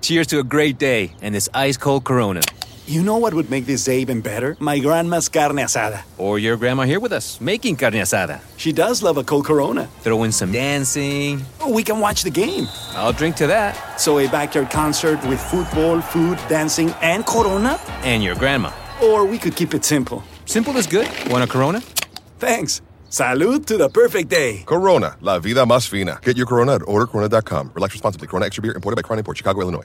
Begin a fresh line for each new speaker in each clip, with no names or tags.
Cheers to a great day and this ice cold Corona.
You know what would make this day even better? My grandma's carne asada.
Or your grandma here with us, making carne asada.
She does love a cold Corona.
Throw in some dancing.
Oh, we can watch the game.
I'll drink to that.
So, a backyard concert with football, food, dancing, and Corona?
And your grandma.
Or we could keep it simple.
Simple is good. Want a Corona?
Thanks. Salud to the perfect day.
Corona, la vida más fina. Get your Corona at ordercorona.com. Relax responsibly. Corona Extra Beer, imported by Crown Port Chicago, Illinois.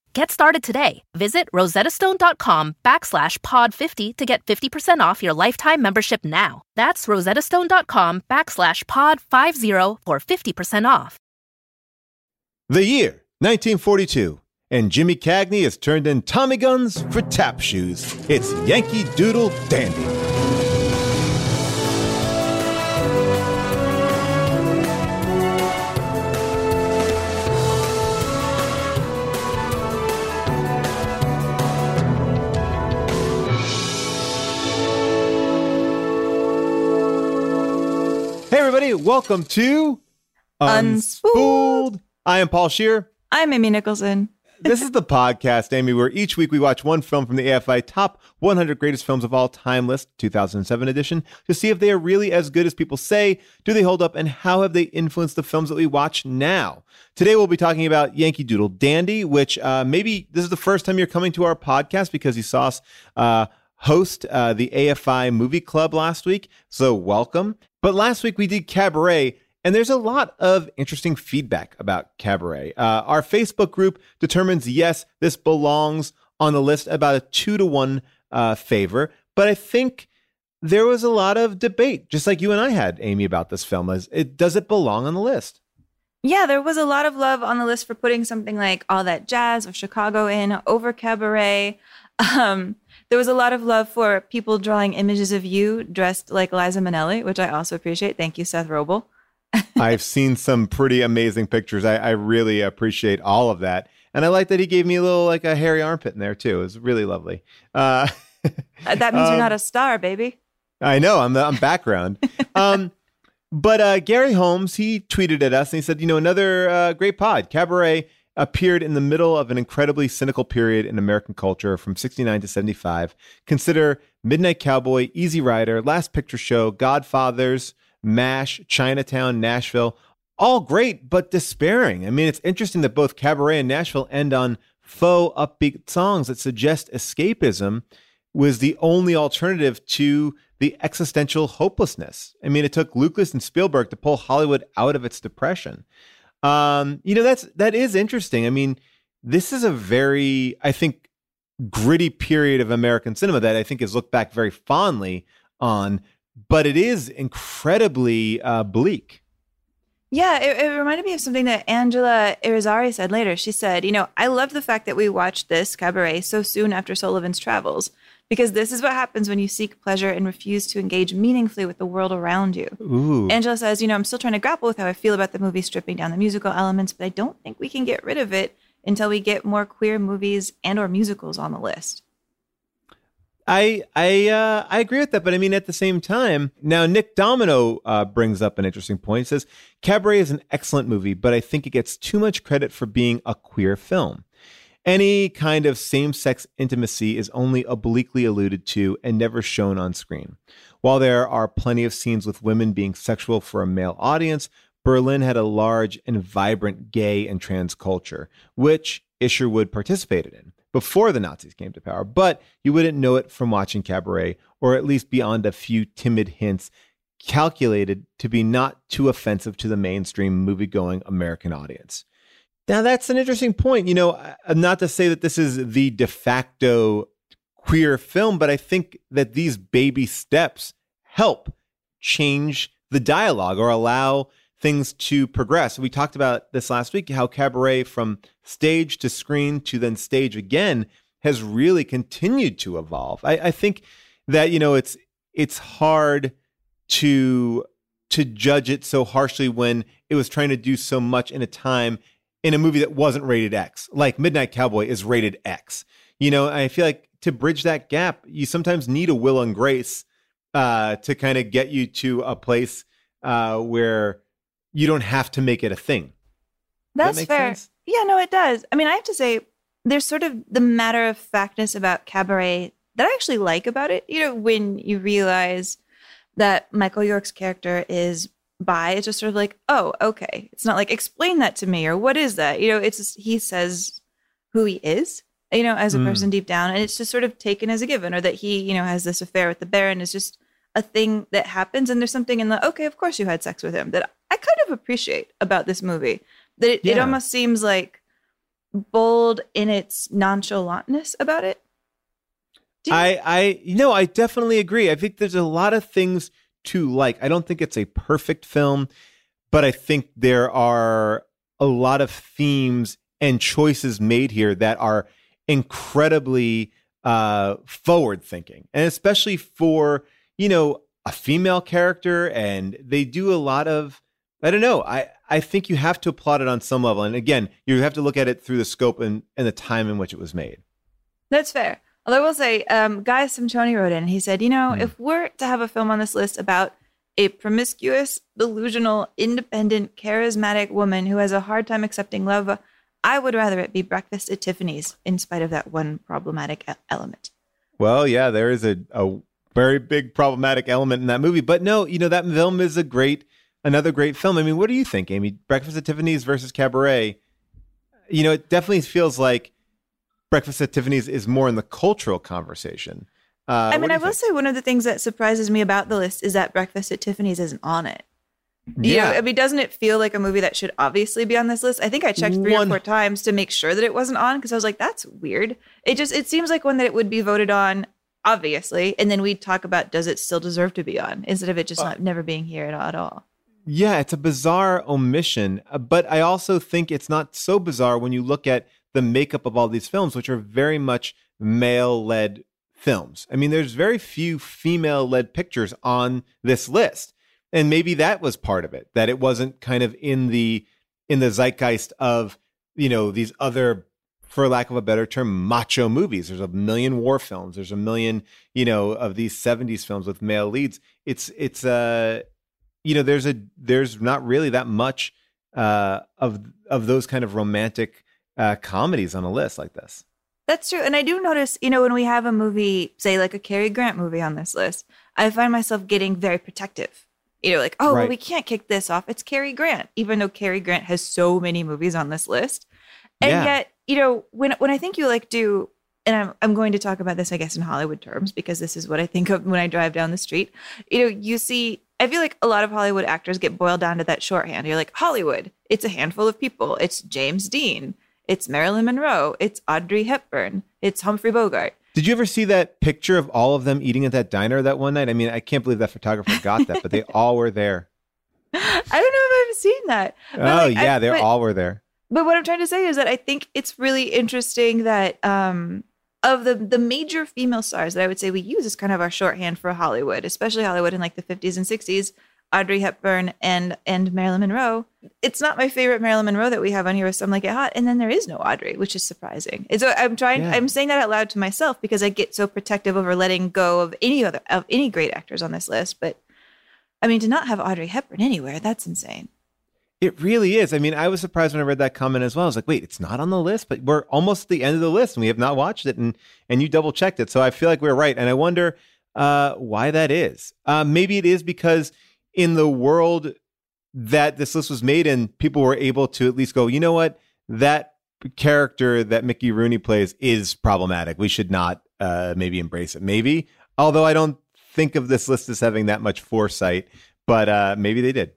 Get started today. Visit rosettastone.com backslash pod50 to get 50% off your lifetime membership now. That's rosettastone.com backslash pod50 for 50% off.
The year 1942, and Jimmy Cagney has turned in Tommy guns for tap shoes. It's Yankee Doodle Dandy. Everybody, welcome to
Unspooled.
I am Paul Scheer.
I'm Amy Nicholson.
This is the podcast, Amy, where each week we watch one film from the AFI Top 100 Greatest Films of All Time list, 2007 edition, to see if they are really as good as people say, do they hold up, and how have they influenced the films that we watch now. Today we'll be talking about Yankee Doodle Dandy, which uh, maybe this is the first time you're coming to our podcast because you saw us. Uh, host uh, the AFI Movie Club last week, so welcome. But last week we did Cabaret, and there's a lot of interesting feedback about Cabaret. Uh, our Facebook group determines yes, this belongs on the list about a two to one uh, favor, but I think there was a lot of debate, just like you and I had, Amy, about this film. Is it does it belong on the list?
Yeah, there was a lot of love on the list for putting something like All That Jazz or Chicago in over Cabaret. Um, there was a lot of love for people drawing images of you dressed like Liza Minnelli, which I also appreciate. Thank you, Seth Roble.
I've seen some pretty amazing pictures. I, I, really appreciate all of that. And I like that he gave me a little like a hairy armpit in there too. It was really lovely. Uh,
Uh, that means you're not a star, baby.
I know. I'm the I'm background. um, but uh, Gary Holmes, he tweeted at us and he said, you know, another uh, great pod, Cabaret appeared in the middle of an incredibly cynical period in American culture from 69 to 75. Consider Midnight Cowboy, Easy Rider, Last Picture Show, Godfathers, MASH, Chinatown, Nashville. All great, but despairing. I mean, it's interesting that both Cabaret and Nashville end on faux upbeat songs that suggest escapism was the only alternative to the existential hopelessness. I mean, it took Lucas and Spielberg to pull Hollywood out of its depression. Um, you know, that's that is interesting. I mean, this is a very, I think, gritty period of American cinema that I think is looked back very fondly on, but it is incredibly uh, bleak.
Yeah, it, it, reminded me of something that Angela Irizarry said later. She said, You know, I love the fact that we watched this cabaret so soon after Sullivan's travels, because this is what happens when you seek pleasure and refuse to engage meaningfully with the world around you.
Ooh.
Angela says, You know, I'm still trying to grapple with how I feel about the movie stripping down the musical elements, but I don't think we can get rid of it until we get more queer movies and or musicals on the list.
I I uh, I agree with that, but I mean at the same time, now Nick Domino uh, brings up an interesting point. He says Cabaret is an excellent movie, but I think it gets too much credit for being a queer film. Any kind of same-sex intimacy is only obliquely alluded to and never shown on screen. While there are plenty of scenes with women being sexual for a male audience, Berlin had a large and vibrant gay and trans culture, which Isherwood participated in before the Nazis came to power, but you wouldn't know it from watching Cabaret, or at least beyond a few timid hints. calculated to be not too offensive to the mainstream movie-going American audience. Now that's an interesting point. You know, not to say that this is the de facto queer film, but I think that these baby steps help change the dialogue or allow things to progress. We talked about this last week how Cabaret from stage to screen to then stage again has really continued to evolve. I, I think that you know it's it's hard to to judge it so harshly when it was trying to do so much in a time in a movie that wasn't rated X. Like Midnight Cowboy is rated X. You know, I feel like to bridge that gap, you sometimes need a will and grace uh, to kind of get you to a place uh, where you don't have to make it a thing.
That's
that
fair.
sense?
Yeah, no, it does. I mean, I have to say, there's sort of the matter of factness about Cabaret that I actually like about it. You know, when you realize that Michael York's character is bi, it's just sort of like, oh, okay. It's not like explain that to me or what is that? You know, it's just, he says who he is, you know, as a
Mm.
person deep down, and it's just sort of taken as a given, or that he, you know, has this affair with the Baron is just a thing that happens, and there's something in the okay, of course you had sex with him that I kind of appreciate about this movie. That it, it almost seems like bold in its nonchalantness about it. You-
I, I, you know, I definitely agree. I think there's a lot of things to like. I don't think it's a perfect film, but I think there are a lot of themes and choices made here that are incredibly uh, forward thinking, and especially for you know a female character, and they do a lot of. I don't know. I, I think you have to applaud it on some level. And again, you have to look at it through the scope and, and the time in which it was made.
That's fair. Although I will say, um, Guy Simchoni wrote in, he said, you know,
Hmm.
if we're to have a film on this list about a promiscuous, delusional, independent, charismatic woman who has a hard time accepting love, I would rather it be Breakfast at Tiffany's in spite of that one problematic element.
Well, yeah, there is a, a very big problematic element in that movie. But no, you know, that film is a great, another great film. I mean, what do you think, Amy? Breakfast at Tiffany's versus Cabaret. You know, it definitely feels like Breakfast at Tiffany's is more in the cultural conversation. Uh,
I mean, I will
think?
say one of the things that surprises me about the list is that Breakfast at Tiffany's isn't on it. You know,
Yeah.
I mean, doesn't it feel like a movie that should obviously be on this list? I think I checked three
One-
or four times to make sure that it wasn't on because I was like, that's weird. It just it seems like one that it would be voted on, obviously, and then we'd talk about does it still deserve to be on instead of it
Uh,
just not never being here at all. At all.
Yeah, it's a bizarre omission, uh, but I also think it's not so bizarre when you look at the makeup of all these films, which are very much male led films. I mean, there's very few female led pictures on this list. And maybe that was part of it, that it wasn't kind of in the in the zeitgeist of, you know, these other for lack of a better term, macho movies. There's a million war films. There's a million, you know, of these 70s films with male leads. It's it's uh you know there's a there's not really that much uh of of those kind of romantic uh comedies on a list like this
That's true. And I do notice, you know, when we have a movie, say like a Cary Grant movie on this list, I find myself getting very protective. You know, like, oh, well, we can't kick this off. It's Cary Grant, even though Cary Grant has so many movies on this list. And
Yeah.
yet, you know, when when I think you like do, and I'm I'm going to talk about this, I guess, in Hollywood terms, because this is what I think of when I drive down the street. You know, you see, I feel like a lot of Hollywood actors get boiled down to that shorthand. You're like, Hollywood, it's a handful of people. It's James Dean, it's Marilyn Monroe, it's Audrey Hepburn, it's Humphrey Bogart.
did you ever see that picture of all of them eating at that diner that one night? I mean i can't believe that photographer got that but they all were there.
I don't know if I've seen that. But,
oh
like,
yeah they all were there.
But what I'm trying to say is that I think it's really interesting that um, of the the major female stars that I would say we use as kind of our shorthand for Hollywood, especially Hollywood in like the 50s and 60s, Audrey Hepburn and and Marilyn Monroe. It's not my favorite Marilyn Monroe that we have on here with Some Like It Hot, and then there is no Audrey, which is surprising. And so I'm trying.
Yeah.
I'm saying that out loud to myself because I get so protective over letting go of any other of any great actors on this list. But I mean, to not have Audrey Hepburn anywhere, that's insane.
It really is. I mean, I was surprised when I read that comment as well. I was like, wait, it's not on the list, but we're almost at the end of the list and we have not watched it and and you double checked it. So I feel like we're right. And I wonder uh, why that is. Uh, maybe it is because in the world that this list was made in, people were able to at least go, you know what? That character that Mickey Rooney plays is problematic. We should not uh, maybe embrace it. Maybe. Although I don't think of this list as having that much foresight. but uh, maybe they did.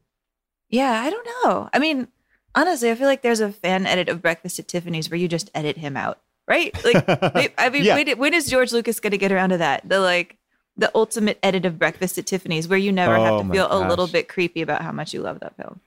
Yeah, I don't know. I mean, honestly, I feel like there's a fan edit of Breakfast at Tiffany's where you just edit him out, right? Like, I mean,
Yeah.
when, when is George Lucas going to get around to that? The like the ultimate edit of Breakfast at Tiffany's where you never
Oh
have to
my
feel a little bit creepy about how much you love that film.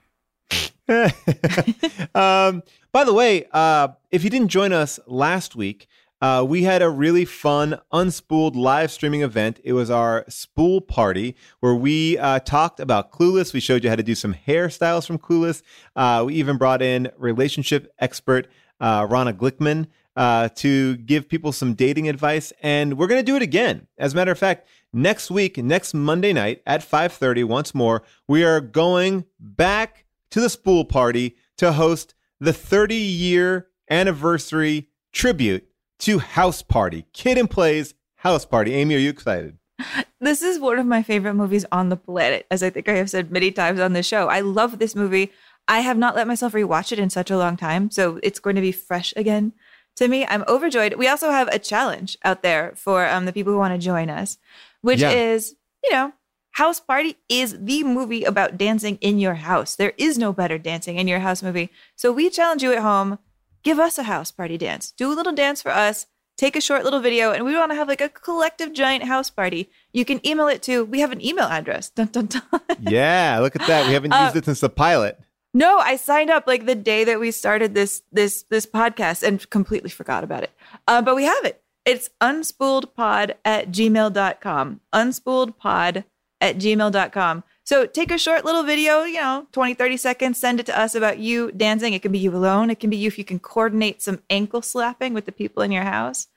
um, by the way, uh, if you didn't join us last week, uh, we had a really fun unspooled live streaming event. It was our spool party where we uh, talked about Clueless. We showed you how to do some hairstyles from Clueless. Uh, we even brought in relationship expert uh, Rana Glickman uh, to give people some dating advice, and we're going to do it again. As a matter of fact, next week, next Monday night at 5:30, once more, we are going back to the spool party to host the 30 year anniversary tribute to House Party, Kid and Plays House Party. Amy, are you excited?
This is one of my favorite movies on the planet, as I think I have said many times on this show. I love this movie. I have not let myself rewatch it in such a long time, so it's going to be fresh again to me. I'm overjoyed. We also have a challenge out there for um, the people who want to join us, which
Yeah.
is, you know, House Party is the movie about dancing in your house. There is no better dancing in your house movie. So we challenge you at home. Give us a house party dance. Do a little dance for us. Take a short little video, and we want to have like a collective giant house party. You can email it to. We have an email address. Dun, dun, dun.
Yeah, look at that. We haven't
Uh,
used it since the pilot.
No, I signed up like the day that we started this this this podcast and completely forgot about it. Uh, but we have it. It's unspooledpod at gmail.com. Unspooledpod at gmail.com. So take a short little video, you know, 20, 30 seconds, send it to us about you dancing. It can be you alone. It can be you if you can coordinate some ankle slapping with the people in your house.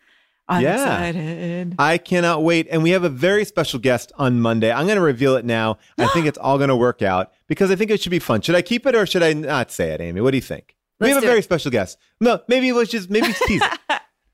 I'm
Yeah.
excited.
I cannot wait. And we have a very special guest on Monday. I'm going to reveal it now. I think it's all going to work out because I think it should be fun. Should I keep it or should I not say it, Amy? What do you think? we
Let's
have a very
it.
special guest. No, maybe let's just maybe tease it.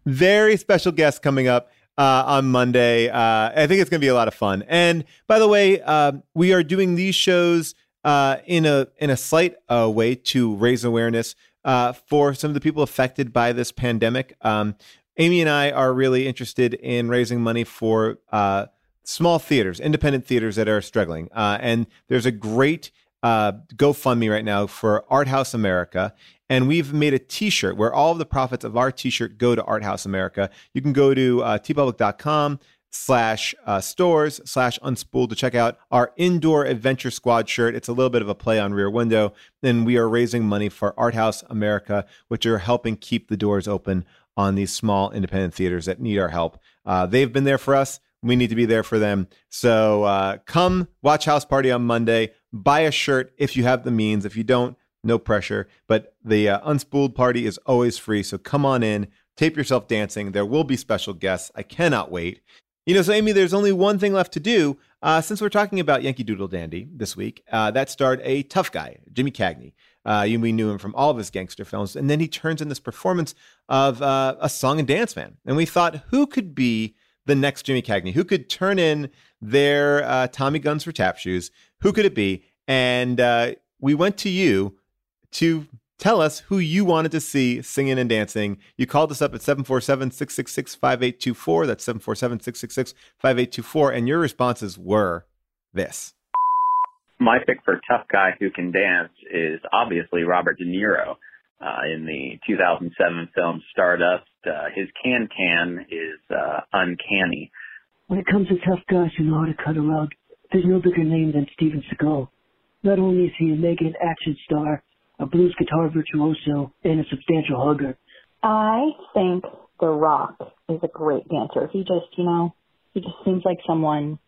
Very special guest coming up uh, on Monday. Uh, I think it's going to be a lot of fun. And by the way, um, we are doing these shows uh, in a in a slight uh, way to raise awareness uh, for some of the people affected by this pandemic. Um, Amy and I are really interested in raising money for uh, small theaters, independent theaters that are struggling. Uh, and there's a great uh, GoFundMe right now for Art House America. And we've made a t shirt where all of the profits of our t shirt go to Art House America. You can go to uh, teepublic.com slash uh, stores slash unspooled to check out our indoor adventure squad shirt. It's a little bit of a play on rear window. And we are raising money for art house america which are helping keep the doors open on these small independent theaters that need our help. Uh, they've been there for us. We need to be there for them. So uh, come watch house party on monday buy a shirt if you have the means if you don't no pressure but the uh, unspooled party is always free so come on in tape yourself dancing there will be special guests i cannot wait you know, so Amy, there's only one thing left to do. Uh, since we're talking about Yankee Doodle Dandy this week, uh, that starred a tough guy, Jimmy Cagney. Uh, you we knew him from all of his gangster films, and then he turns in this performance of uh, a song and dance man. And we thought, who could be the next Jimmy Cagney? Who could turn in their uh, Tommy Guns for Tap Shoes? Who could it be? And uh, we went to you to tell us who you wanted to see singing and dancing. You called us up at 747 666 5824. That's 747 666 5824. And your responses were this.
my pick for tough guy who can dance is obviously Robert De Niro. Uh, in the 2007 film Stardust, uh, his can can is uh, uncanny.
When it comes to tough guys who know how to cut a rug, there's no bigger name than Steven Seagal. Not only is he a mega action star, a blues guitar virtuoso, and a substantial hugger,
I think The Rock is a great dancer. He just, you know, he just seems like someone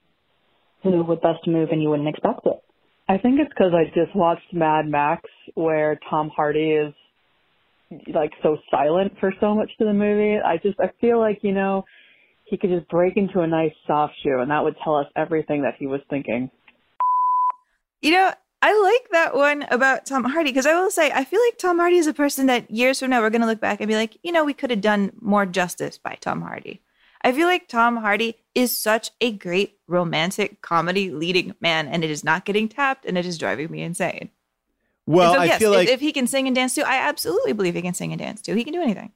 who would bust a move and you wouldn't expect it.
I think it's because I just watched Mad Max, where Tom Hardy is like so silent for so much of the movie. I just I feel like you know he could just break into a nice soft shoe, and that would tell us everything that he was thinking.
You know, I like that one about Tom Hardy because I will say I feel like Tom Hardy is a person that years from now we're going to look back and be like, you know, we could have done more justice by Tom Hardy. I feel like Tom Hardy is such a great romantic comedy leading man, and it is not getting tapped, and it is driving me insane.
Well,
so,
I
yes,
feel
if,
like
if he can sing and dance too, I absolutely believe he can sing and dance too. He can do anything.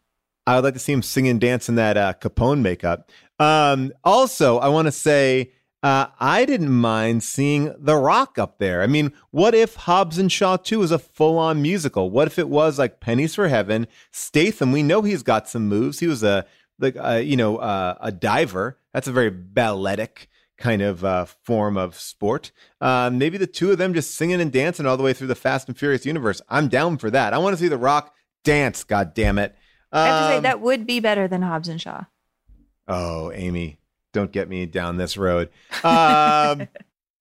I would like to see him sing and dance in that uh, Capone makeup. Um, also, I want to say uh, I didn't mind seeing The Rock up there. I mean, what if Hobbs and Shaw 2 was a full on musical? What if it was like Pennies for Heaven? Statham, we know he's got some moves. He was a, like, uh, you know, uh, a diver. That's a very balletic kind of uh, form of sport. Uh, maybe the two of them just singing and dancing all the way through the Fast and Furious universe. I'm down for that. I want to see The Rock dance. God damn it!
I have to say
Um,
that would be better than Hobbs and Shaw.
Oh, Amy, don't get me down this road. Um, all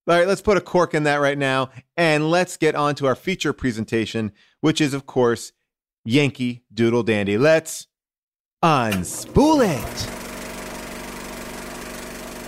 right, let's put a cork in that right now, and let's get on to our feature presentation, which is, of course, Yankee Doodle Dandy. Let's unspool it.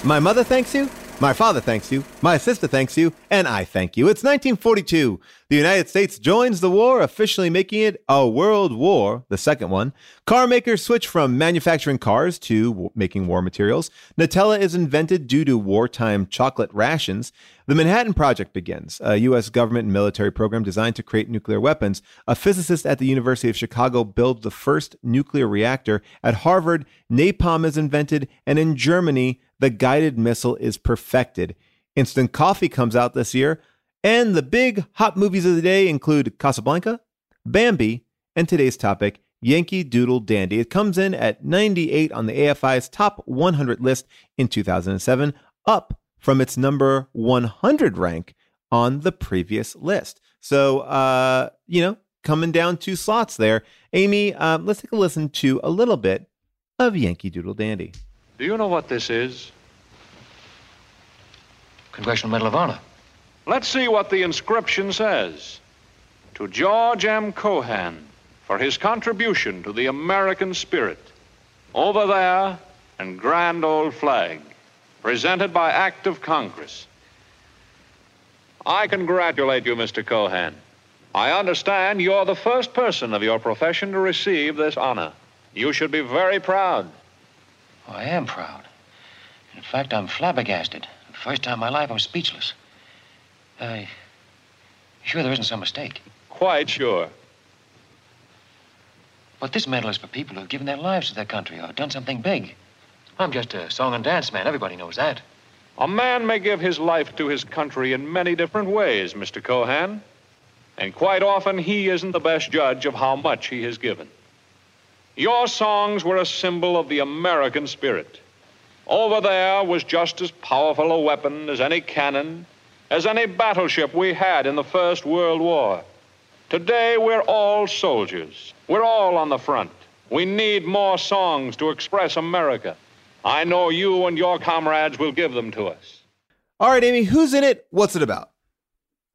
My mother thanks you. My father thanks you. My sister thanks you. And I thank you. It's 1942. The United States joins the war, officially making it a world war, the second one. Car makers switch from manufacturing cars to w- making war materials. Nutella is invented due to wartime chocolate rations. The Manhattan Project begins, a U.S. government and military program designed to create nuclear weapons. A physicist at the University of Chicago builds the first nuclear reactor. At Harvard, napalm is invented, and in Germany, the guided missile is perfected. Instant coffee comes out this year, and the big hot movies of the day include Casablanca, Bambi, and today's topic, Yankee Doodle Dandy. It comes in at 98 on the AFI's top 100 list in 2007, up from its number 100 rank on the previous list. So, uh, you know, coming down two slots there. Amy, uh, let's take a listen to a little bit of Yankee Doodle Dandy.
Do you know what this is?
Congressional Medal of Honor.
Let's see what the inscription says. To George M. Cohan for his contribution to the American spirit. Over there, and grand old flag, presented by Act of Congress. I congratulate you, Mr. Cohan. I understand you're the first person of your profession to receive this honor. You should be very proud.
Oh, I am proud. In fact, I'm flabbergasted. The first time in my life, I'm speechless. I. Sure, there isn't some mistake.
Quite sure.
But this medal is for people who've given their lives to their country or done something big. I'm just a song and dance man. Everybody knows that.
A man may give his life to his country in many different ways, Mr. Cohan. And quite often, he isn't the best judge of how much he has given. Your songs were a symbol of the American spirit. Over there was just as powerful a weapon as any cannon, as any battleship we had in the First World War. Today, we're all soldiers. We're all on the front. We need more songs to express America. I know you and your comrades will give them to us.
All right, Amy, who's in it? What's it about?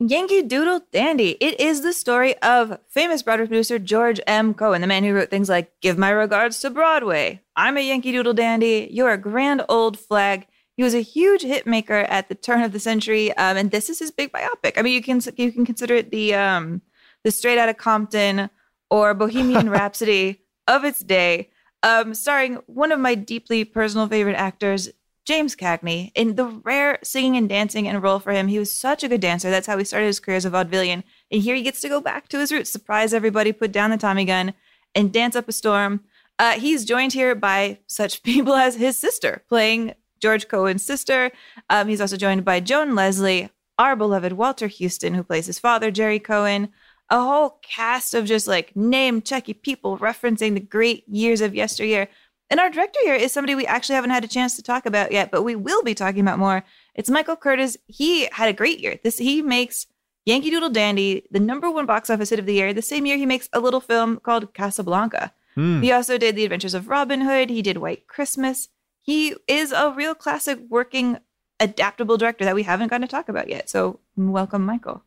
Yankee Doodle Dandy. It is the story of famous Broadway producer George M. Cohan, the man who wrote things like Give My Regards to Broadway, I'm a Yankee Doodle Dandy, You're a Grand Old Flag. He was a huge hit maker at the turn of the century, um, and this is his big biopic. I mean, you can you can consider it the um, the Straight Outta Compton or Bohemian Rhapsody of its day, um, starring one of my deeply personal favorite actors, James Cagney, in the rare singing and dancing and role for him. He was such a good dancer. That's how he started his career as a vaudevillian. And here he gets to go back to his roots, surprise everybody, put down the Tommy gun, and dance up a storm. Uh, he's joined here by such people as his sister, playing George Cohan's sister. Um, he's also joined by Joan Leslie, our beloved Walter Huston, who plays his father, Jerry Cohan. A whole cast of just like name checky people referencing the great years of yesteryear. And our director here is somebody we actually haven't had a chance to talk about yet, but we will be talking about more. It's Michael Curtiz. He had a great year. This he makes Yankee Doodle Dandy the number one box office hit of the year. The same year he makes a little film called Casablanca.
Hmm.
He also did The Adventures of Robin Hood. He did White Christmas. He is a real classic working adaptable director that we haven't gotten to talk about yet. So welcome, Michael.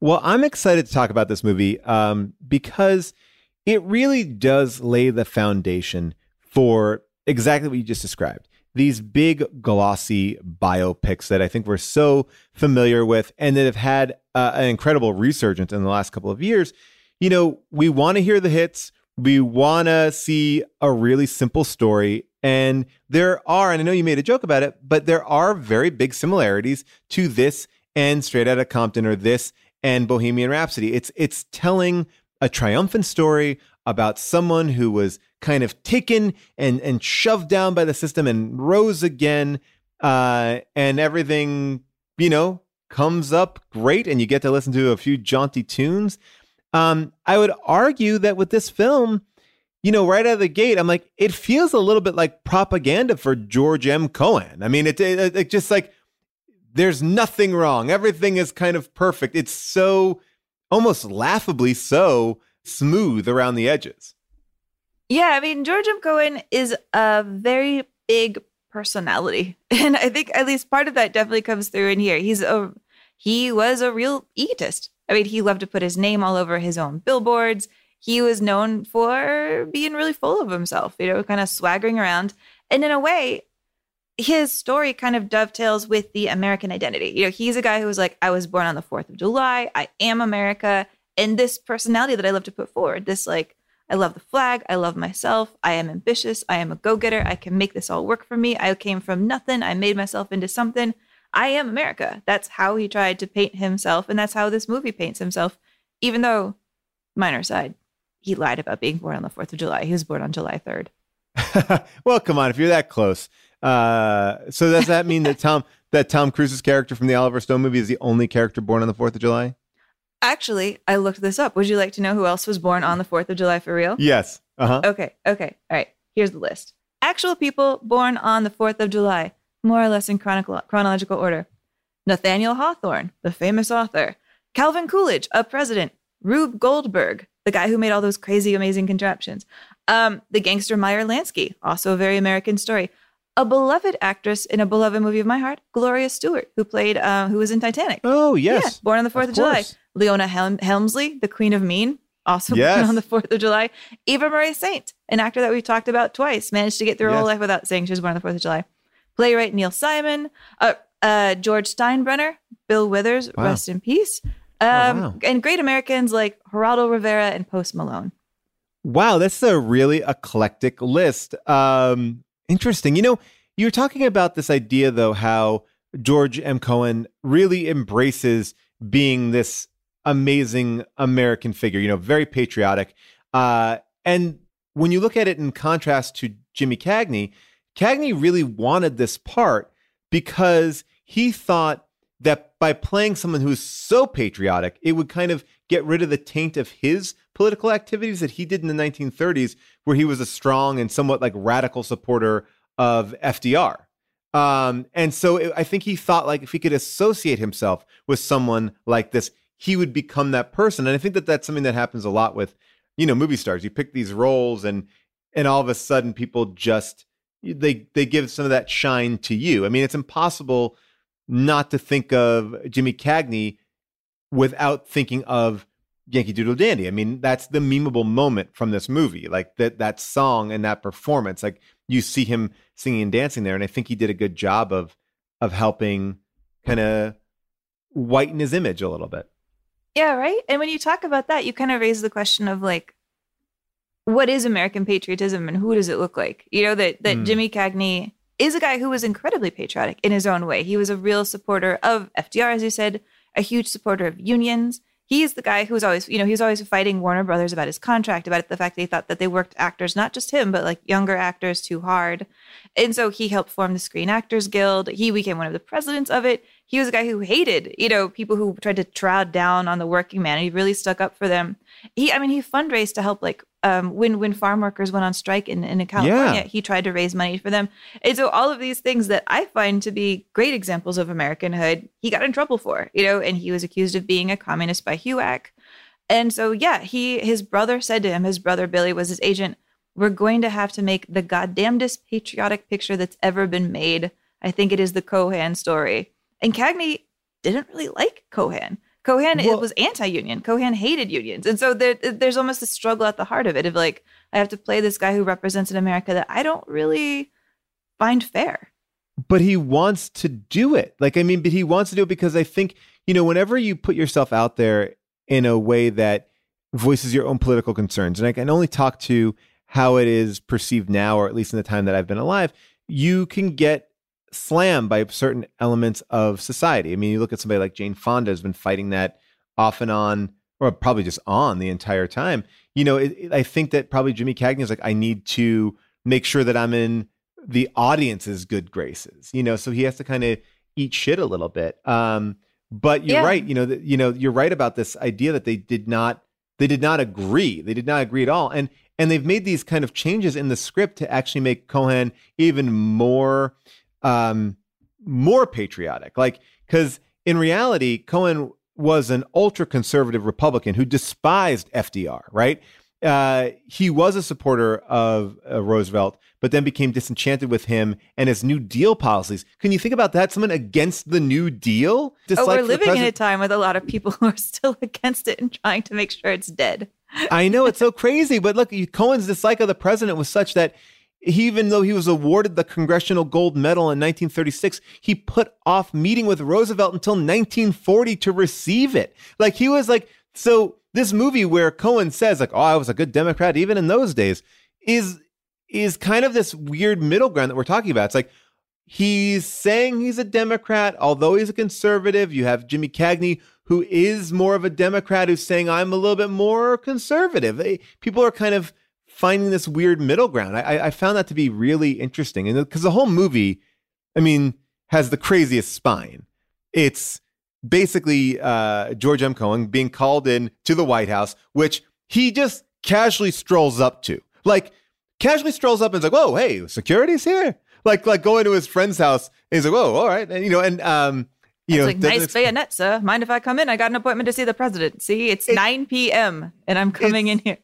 Well, I'm excited to talk about this movie um, because it really does lay the foundation for exactly what you just described. These big, glossy biopics that I think we're so familiar with and that have had uh, an incredible resurgence in the last couple of years. You know, we want to hear the hits. We want to see a really simple story. And there are, and I know you made a joke about it, but there are very big similarities to this and Straight Outta Compton or this and Bohemian Rhapsody. It's it's telling a triumphant story about someone who was kind of taken and and shoved down by the system and rose again uh, and everything, you know, comes up great, and you get to listen to a few jaunty tunes. Um, I would argue that with this film, you know, right out of the gate, I'm like, it feels a little bit like propaganda for George M. Cohan. I mean, it, it, it just like there's nothing wrong. Everything is kind of perfect. It's so almost laughably so smooth around the edges.
Yeah, I mean, George M. Cohan is a very big personality. And I think at least part of that definitely comes through in here. He's a he was a real egotist. I mean, he loved to put his name all over his own billboards. He was known for being really full of himself, you know, kind of swaggering around. And in a way, his story kind of dovetails with the American identity. You know, he's a guy who was like, I was born on the 4th of July. I am America. And this personality that I love to put forward, this like, I love the flag. I love myself. I am ambitious. I am a go getter. I can make this all work for me. I came from nothing. I made myself into something. I am America. That's how he tried to paint himself. And that's how this movie paints himself, even though, minor side, he lied about being born on the 4th of July. He was born on July 3rd.
well, come on. If you're that close. Uh, so does that mean that Tom that Tom Cruise's character from the Oliver Stone movie is the only character born on the 4th of July?
Actually, I looked this up. Would you like to know who else was born on the 4th of July for real?
Yes. Uh-huh.
Okay. Okay. All right. Here's the list. Actual people born on the 4th of July, more or less in chronological order. Nathaniel Hawthorne, the famous author. Calvin Coolidge, a president. Rube Goldberg, the guy who made all those crazy, amazing contraptions. Um, the gangster Meyer Lansky, also a very American story. A beloved actress in a beloved movie of my heart, Gloria Stuart, who played, uh, who was in Titanic.
Oh, yes.
Yeah, born on the 4th of,
Of
July. Leona Helm- Helmsley, the Queen of Mean, also
Yes.
born on the 4th of July. Eva Marie Saint, an actor that we've talked about twice, managed to get through her whole life without saying she was born on the 4th of July. Playwright Neil Simon, uh, uh, George Steinbrenner, Bill Withers,
Wow.
rest in peace. Um,
wow.
And great Americans like Geraldo Rivera and Post Malone.
Wow, that's a really eclectic list. Um, interesting. You know, you were talking about this idea, though, how George M. Cohan really embraces being this amazing American figure, you know, very patriotic. Uh, and when you look at it in contrast to Jimmy Cagney, Cagney really wanted this part because he thought that by playing someone who is so patriotic, it would kind of get rid of the taint of his political activities that he did in the 1930s, where he was a strong and somewhat like radical supporter of FDR. Um, and so it, I think he thought like if he could associate himself with someone like this, he would become that person. And I think that that's something that happens a lot with, you know, movie stars. You pick these roles, and and all of a sudden people just they they give some of that shine to you. I mean, it's impossible not to think of Jimmy Cagney without thinking of Yankee Doodle Dandy. I mean, that's the memeable moment from this movie. Like that that song and that performance. Like you see him singing and dancing there, and I think he did a good job of of helping kind of whiten his image a little bit.
Yeah, right. And when you talk about that, you kind of raise the question of like, what is American patriotism and who does it look like? You know, that that
Mm.
Jimmy Cagney is a guy who was incredibly patriotic in his own way. He was a real supporter of FDR, as you said, a huge supporter of unions. He's the guy who was always, you know, he was always fighting Warner Brothers about his contract, about the fact he thought that they worked actors, not just him, but like younger actors too hard. And so he helped form the Screen Actors Guild. He became one of the presidents of it. He was a guy who hated, you know, people who tried to trod down on the working man. He really stuck up for them. He, I mean, he fundraised to help, like, um, when when farm workers went on strike in, in California,
Yeah.
he tried to raise money for them. And so all of these things that I find to be great examples of Americanhood, he got in trouble for, you know, and he was accused of being a communist by HUAC. And so, yeah, he his brother said to him, his brother Billy was his agent, we're going to have to make the goddamnedest patriotic picture that's ever been made. I think it is the Cohan story. And Cagney didn't really like Cohan. Cohan it was anti-union. Cohan hated unions, and so there, there's almost a struggle at the heart of it of like I have to play this guy who represents an America that I don't really find fair.
but he wants to do it. Like, I mean, but he wants to do it because I think, you know, whenever you put yourself out there in a way that voices your own political concerns, and I can only talk to how it is perceived now, or at least in the time that I've been alive, you can get slammed by certain elements of society. I mean, you look at somebody like Jane Fonda has been fighting that off and on, or probably just on the entire time. You know, it, it- I think that probably Jimmy Cagney is like, I need to make sure that I'm in the audience's good graces, you know, so he has to kind of eat shit a little bit. Um, but you're
Yeah.
right, you know, you know, you're right about this idea that they did not they did not agree. They did not agree at all. And and they've made these kind of changes in the script to actually make Cohan even more um more patriotic. Like cuz in reality Cohan was an ultra conservative Republican who despised FDR, right? Uh, he was a supporter of uh, Roosevelt, but then became disenchanted with him and his New Deal policies. Can you think about that? Someone against the New Deal?
oh, we're living in a time with a lot of people who are still against it and trying to make sure it's dead.
I know it's so crazy, but look, Cohan's dislike of the president was such that he, even though he was awarded the Congressional Gold Medal in 1936, he put off meeting with Roosevelt until 1940 to receive it. Like he was like, so this movie where Cohan says like, "Oh, I was a good Democrat even in those days," is is kind of this weird middle ground that we're talking about. It's like he's saying he's a Democrat, although he's a conservative. You have Jimmy Cagney, who is more of a Democrat, who's saying I'm a little bit more conservative. Eh, people are kind of finding this weird middle ground. I, I found that to be really interesting, and because the whole movie, I mean, has the craziest spine. It's basically uh, George M. Cohan being called in to the White House, which he just casually strolls up to, like casually strolls up and is like, "Whoa, hey, security's here!" Like, like going to his friend's house. And he's like, "Whoa, all right," and you know, and um, you
It's
know,
like nice
ex-
bayonet, sir. Mind if I come in? I got an appointment to see the president. See, it's 9 p.m. and I'm coming in here.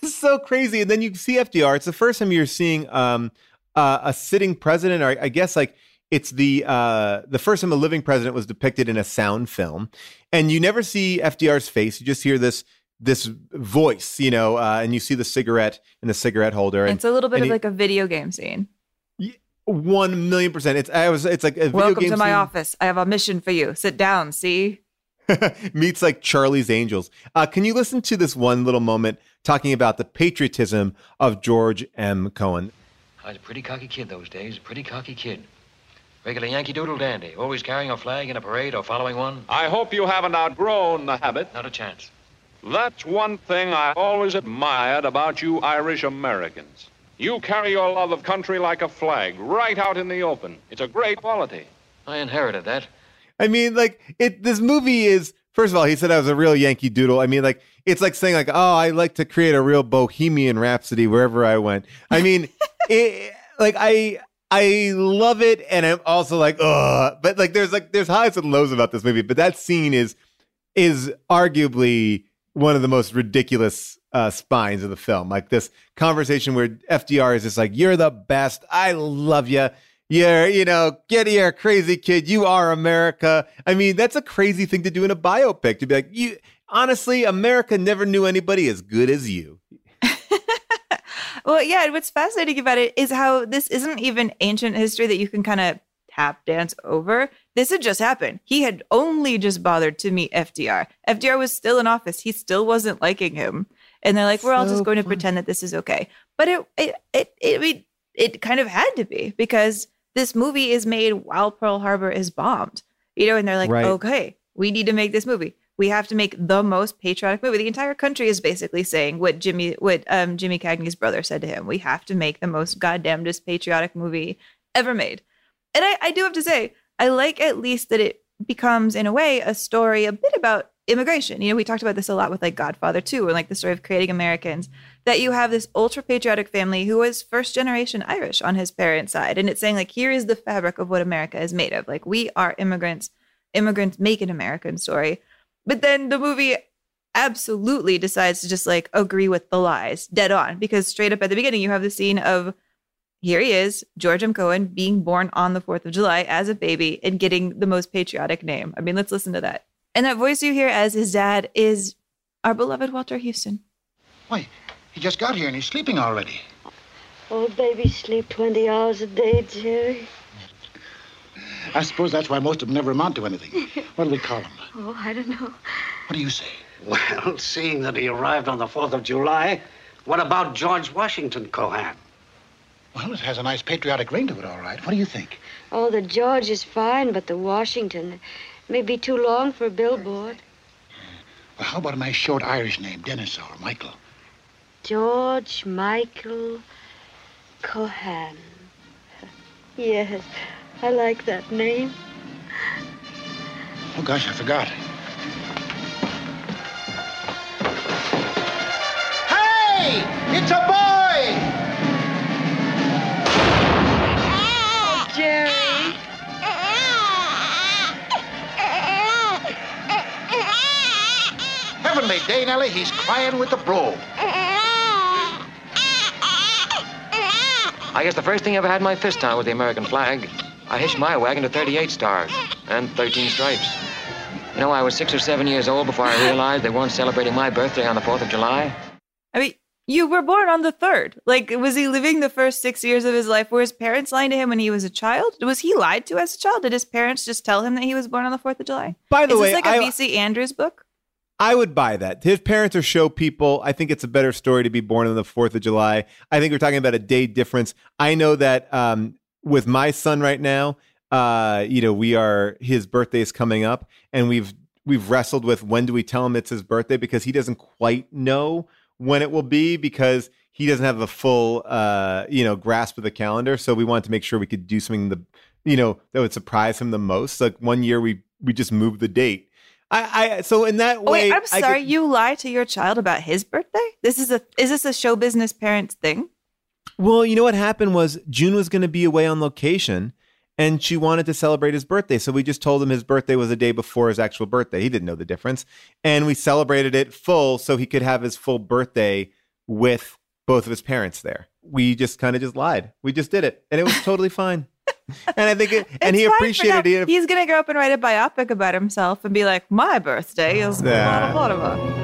This is so crazy. And then you see FDR. It's the first time you're seeing um, uh, a sitting president, or I guess like it's the uh, the first time a living president was depicted in a sound film, and you never see FDR's face. You just hear this this voice, you know, uh, and you see the cigarette in the cigarette holder. And
It's a little bit of
he-
like a video game scene.
one million percent. It's I was it's like a video
Welcome to my
scene.
office. I have a mission for you. Sit down. See.
meets like Charlie's Angels. Uh, can you listen to this one little moment talking about the patriotism of George M. Cohan?
I was a pretty cocky kid those days, a pretty cocky kid. Regular Yankee Doodle dandy, always carrying a flag in a parade or following one.
I hope you haven't outgrown the habit.
Not a chance.
That's one thing I always admired about you Irish Americans. You carry your love of country like a flag, right out in the open. It's a great quality.
I inherited that.
I mean, like it. This movie is. First of all, he said I was a real Yankee Doodle. I mean, like it's like saying like, oh, I like to create a real Bohemian Rhapsody wherever I went. I mean, it, like I I love it, and I'm also like, ugh. But like, there's like there's highs and lows about this movie. But that scene is is arguably one of the most ridiculous uh, spines of the film. Like this conversation where FDR is just like, "You're the best. I love you." You're, you know, get here, crazy kid. You are America. I mean, that's a crazy thing to do in a biopic to be like, you honestly, America never knew anybody as good as you.
Well, yeah. and What's fascinating about it is how this isn't even ancient history that you can kind of tap dance over. This had just happened. He had only just bothered to meet FDR. FDR was still in office. He still wasn't liking him, and they're like, "We're all just going to
fun.
pretend that this is okay." But it, it, it, it, it kind of had to be because this movie is made while Pearl Harbor is bombed. You know, and they're like,
Right.
"Okay, we need to make this movie." We have to make the most patriotic movie. The entire country is basically saying what Jimmy, what um, Jimmy Cagney's brother said to him. We have to make the most goddamnedest patriotic movie ever made. And I, I do have to say, I like at least that it becomes, in a way, a story a bit about immigration. You know, we talked about this a lot with like Godfather 2 and like the story of creating Americans, that you have this ultra patriotic family who was first generation Irish on his parents' side. And it's saying, like, here is the fabric of what America is made of. Like, we are immigrants, immigrants make an American story. But then the movie absolutely decides to just like agree with the lies dead on because straight up at the beginning, you have the scene of here he is, George M. Cohan, being born on the 4th of July as a baby and getting the most patriotic name. I mean, let's listen to that. And that voice you hear as his dad is our beloved Walter Huston.
Why, he just got here and he's sleeping already.
Oh, babies sleep 20 hours a day, Jerry.
I suppose that's why most of them never amount to anything. What do we call them?
Oh, I don't know.
What do you say?
Well, seeing that he arrived on the 4th of July, what about George Washington Cohan?
Well, it has a nice patriotic ring to it, all right. What do you think?
Oh, the George is fine, but the Washington may be too long for a billboard.
Well, how about a nice short Irish name, Dennis or Michael?
George Michael Cohan. Yes, I like that name.
Oh, gosh, I forgot.
Hey! It's a boy!
Oh, Jerry.
Heavenly day, Nellie. He's crying with the bro.
I guess the first thing I ever had my fist on was the American flag. I hitched my wagon to 38 stars and 13 stripes. You know, I was six or seven years old before I realized they weren't celebrating my birthday on the 4th of July.
I mean, you were born on the third. Like, was he living the first six years of his life? Were his parents lying to him when he was a child? Was he lied to as a child? Did his parents just tell him that he was born on the Fourth of July?
By the
Is
way,
this like a
I-
VC Andrews book?
I would buy that. His parents are show people. I think it's a better story to be born on the 4th of July. I think we're talking about a day difference. I know that um, with my son right now, uh, you know, we are his birthday is coming up and we've we've wrestled with when do we tell him it's his birthday because he doesn't quite know when it will be because he doesn't have a full uh, you know, grasp of the calendar. So we wanted to make sure we could do something the you know, that would surprise him the most. Like one year we we just moved the date. I, I so in that
Oh,
way
wait, I'm sorry.
could-
you lie to your child about his birthday? This is a is this a show business parents thing?
Well, you know what happened was June was going to be away on location and she wanted to celebrate his birthday. So we just told him his birthday was a day before his actual birthday. He didn't know the difference. And we celebrated it full so he could have his full birthday with both of his parents there. We just kind of just lied. We just did it. And it was totally fine. And I think it, and he appreciated it.
He's gonna grow up and write a biopic about himself and be like, "My birthday is
Yeah.
blah blah blah." blah."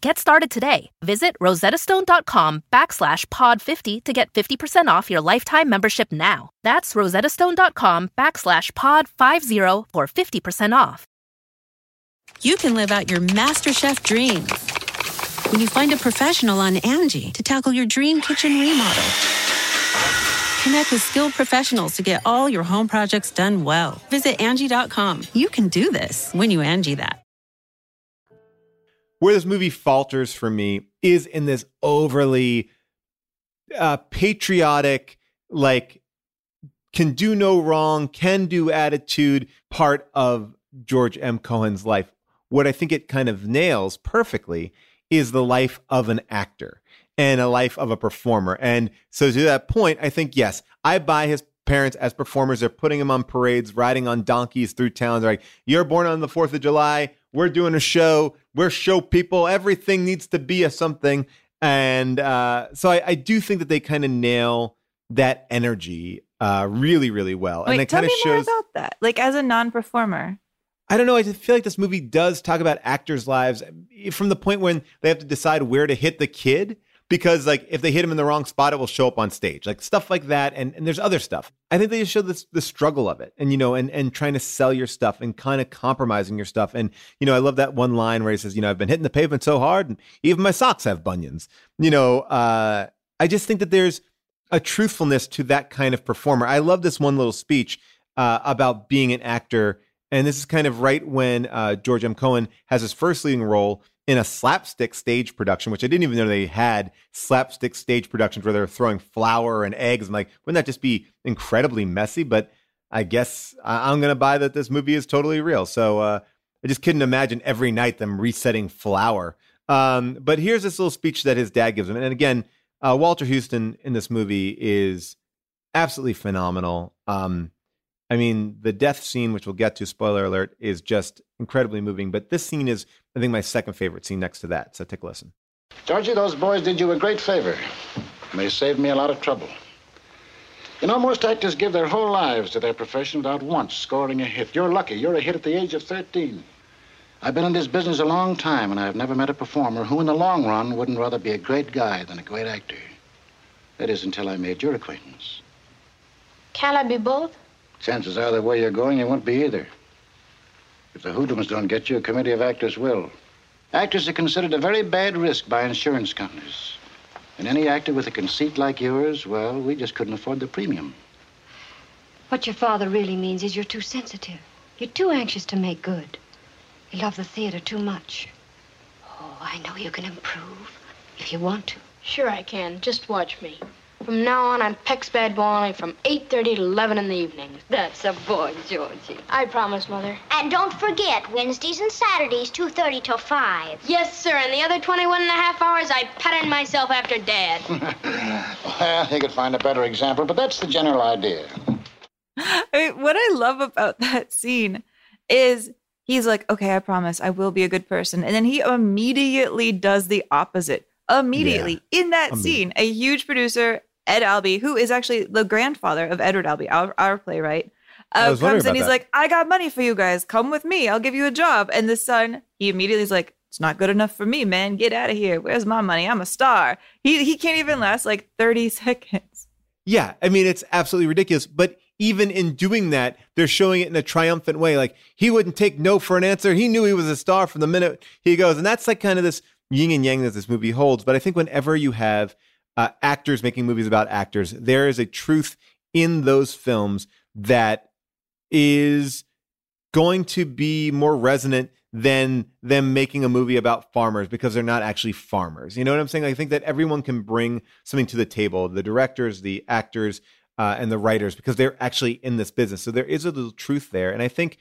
Get started today. Visit rosettastone.com backslash pod50 to get 50% off your lifetime membership now. That's rosettastone.com backslash pod50 for 50% off.
you can live out your MasterChef dreams when you find a professional on Angie to tackle your dream kitchen remodel. Connect with skilled professionals to get all your home projects done well. Visit Angie.com. You can do this when you Angie that.
Where this movie falters for me is in this overly uh, patriotic, like can do no wrong, can do attitude part of George M. Cohan's life. What I think it kind of nails perfectly is the life of an actor and a life of a performer. And so to that point, I think, yes, I buy his parents as performers. They're putting him on parades, riding on donkeys through towns. They're like, you're born on the 4th of July. We're doing a show. We're show people. Everything needs to be a something. And uh, so I, I do think that they kind of nail that energy uh, really, really well. and it kind of shows.
about that. Like as a non-performer,
I don't know. I just feel like this movie does talk about actors' lives eh, from the point when they have to decide where to hit the kid. Because like if they hit him in the wrong spot, it will show up on stage, like stuff like that. And, and there's other stuff. I think they just show this the struggle of it, and you know, and and trying to sell your stuff and kind of compromising your stuff. And you know, I love that one line where he says, you know, I've been hitting the pavement so hard, and even my socks have bunions. You know, uh, I just think that there's a truthfulness to that kind of performer. I love this one little speech uh, about being an actor. And this is kind of right when uh, George M. Cohan has his first leading role in a slapstick stage production, which I didn't even know they had slapstick stage productions where they're throwing flour and eggs. I'm like, wouldn't that just be incredibly messy? But I guess I- I'm going to buy that this movie is totally real. So uh, I just couldn't imagine every night them resetting flour. Um, but here's this little speech that his dad gives him. And again, uh, Walter Huston in this movie is absolutely phenomenal. Um, I mean, the death scene, which we'll get to, spoiler alert, is just incredibly moving. But this scene is, I think, my second favorite scene next to that. So take a listen.
Georgie, those boys did you a great favor. And they saved me a lot of trouble. You know, most actors give their whole lives to their profession without once scoring a hit. You're lucky. You're a hit at the age of 13. I've been in this business a long time, and I've never met a performer who, in the long run, wouldn't rather be a great guy than a great actor. That is until I made your acquaintance.
Can I be both?
Chances are the way you're going, you won't be either. If the hoodlums don't get you, a committee of actors will. Actors are considered a very bad risk by insurance companies. And any actor with a conceit like yours, well, we just couldn't afford the premium.
What your father really means is you're too sensitive. You're too anxious to make good. You love the theater too much. Oh, I know you can improve if you want to.
Sure I can. Just watch me. From now on, I'm Peck's bad boy only from 8.30 to 11 in the evening.
That's a boy, Georgie.
I promise, Mother.
And don't forget, Wednesdays and Saturdays, 2.30 till 5.
Yes, sir. And the other 21 and a half hours, I pattern myself after Dad.
Well, you could find a better example, but that's the general idea.
I mean, what I love about that scene is he's like, okay, I promise I will be a good person. And then he immediately does the opposite. Immediately in that
Amazing.
scene, a huge producer, Ed Albee, who is actually the grandfather of Edward Albee, our, our playwright, uh, comes and he's
that.
like, I got money for you guys. Come with me. I'll give you a job. And the son, he immediately is like, it's not good enough for me, man. Get out of here. Where's my money? I'm a star. He he can't even last like 30 seconds.
Yeah, I mean it's absolutely ridiculous. But even in doing that, they're showing it in a triumphant way. Like he wouldn't take no for an answer. He knew he was a star from the minute he goes, and that's like kind of this yin and yang that this movie holds. But I think whenever you have uh, actors making movies about actors, there is a truth in those films that is going to be more resonant than them making a movie about farmers because they're not actually farmers. You know what I'm saying? I think that everyone can bring something to the table the directors, the actors, uh, and the writers because they're actually in this business. So there is a little truth there. And I think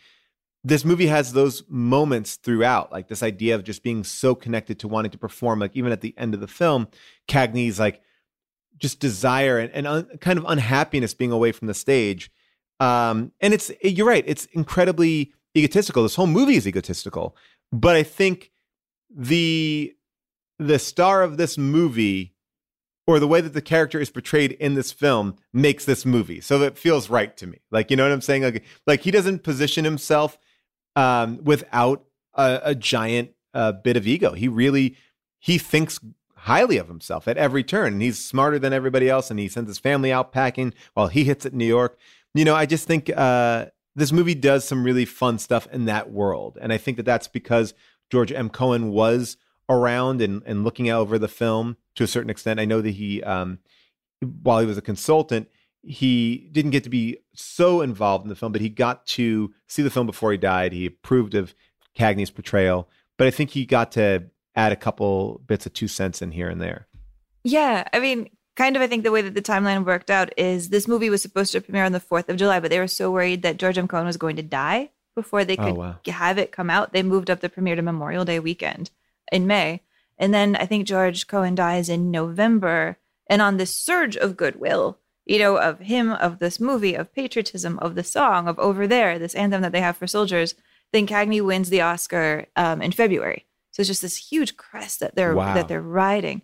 this movie has those moments throughout, like this idea of just being so connected to wanting to perform. Like even at the end of the film, Cagney's like just desire and, and un, kind of unhappiness being away from the stage. Um, and it's you're right, it's incredibly egotistical. This whole movie is egotistical. But I think the the star of this movie or the way that the character is portrayed in this film makes this movie. So it feels right to me. Like, you know what I'm saying? Like, like he doesn't position himself um, without a, a giant uh, bit of ego. He really, he thinks highly of himself at every turn. And he's smarter than everybody else. And he sends his family out packing while he hits it in New York. You know, I just think uh, this movie does some really fun stuff in that world. And I think that that's because George M. Cohan was around and, and looking over the film to a certain extent. I know that he, um, while he was a consultant, he didn't get to be so involved in the film, but he got to see the film before he died. He approved of Cagney's portrayal, but I think he got to add a couple bits of two cents in here and there.
Yeah, I mean, kind of. I think the way that the timeline worked out is this movie was supposed to premiere on the fourth of July, but they were so worried that George M. Cohan was going to die before they
Oh,
could
wow.
have it come out. They moved up the premiere to Memorial Day weekend in May, and then I think George Cohan dies in November. And on this surge of goodwill, you know, of him, of this movie, of patriotism, of the song, of Over There, this anthem that they have for soldiers, then Cagney wins the Oscar um, in February. So it's just this huge crest that they're
Wow.
that they're riding.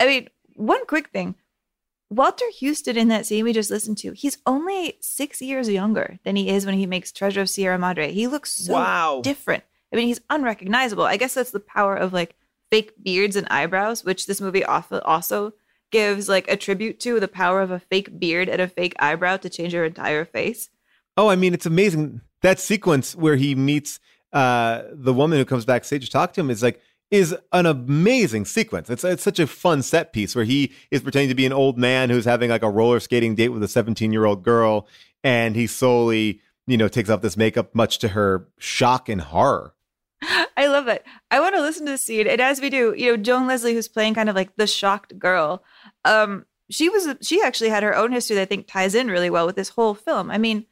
I mean, one quick thing. Walter Huston in that scene we just listened to, he's only six years younger than he is when he makes Treasure of Sierra Madre. He looks so
Wow.
different. I mean, he's unrecognizable. I guess that's the power of like fake beards and eyebrows, which this movie also also gives like a tribute to the power of a fake beard and a fake eyebrow to change your entire face.
Oh, I mean, it's amazing. That sequence where he meets uh, the woman who comes backstage to talk to him is like is an amazing sequence. It's it's such a fun set piece where he is pretending to be an old man who's having like a roller skating date with a 17 year old girl, and he slowly you know takes off this makeup, much to her shock and horror.
I love it. I want to listen to the scene. And as we do, you know, Joan Leslie, who's playing kind of like the shocked girl, um, she was she actually had her own history that I think ties in really well with this whole film. I mean,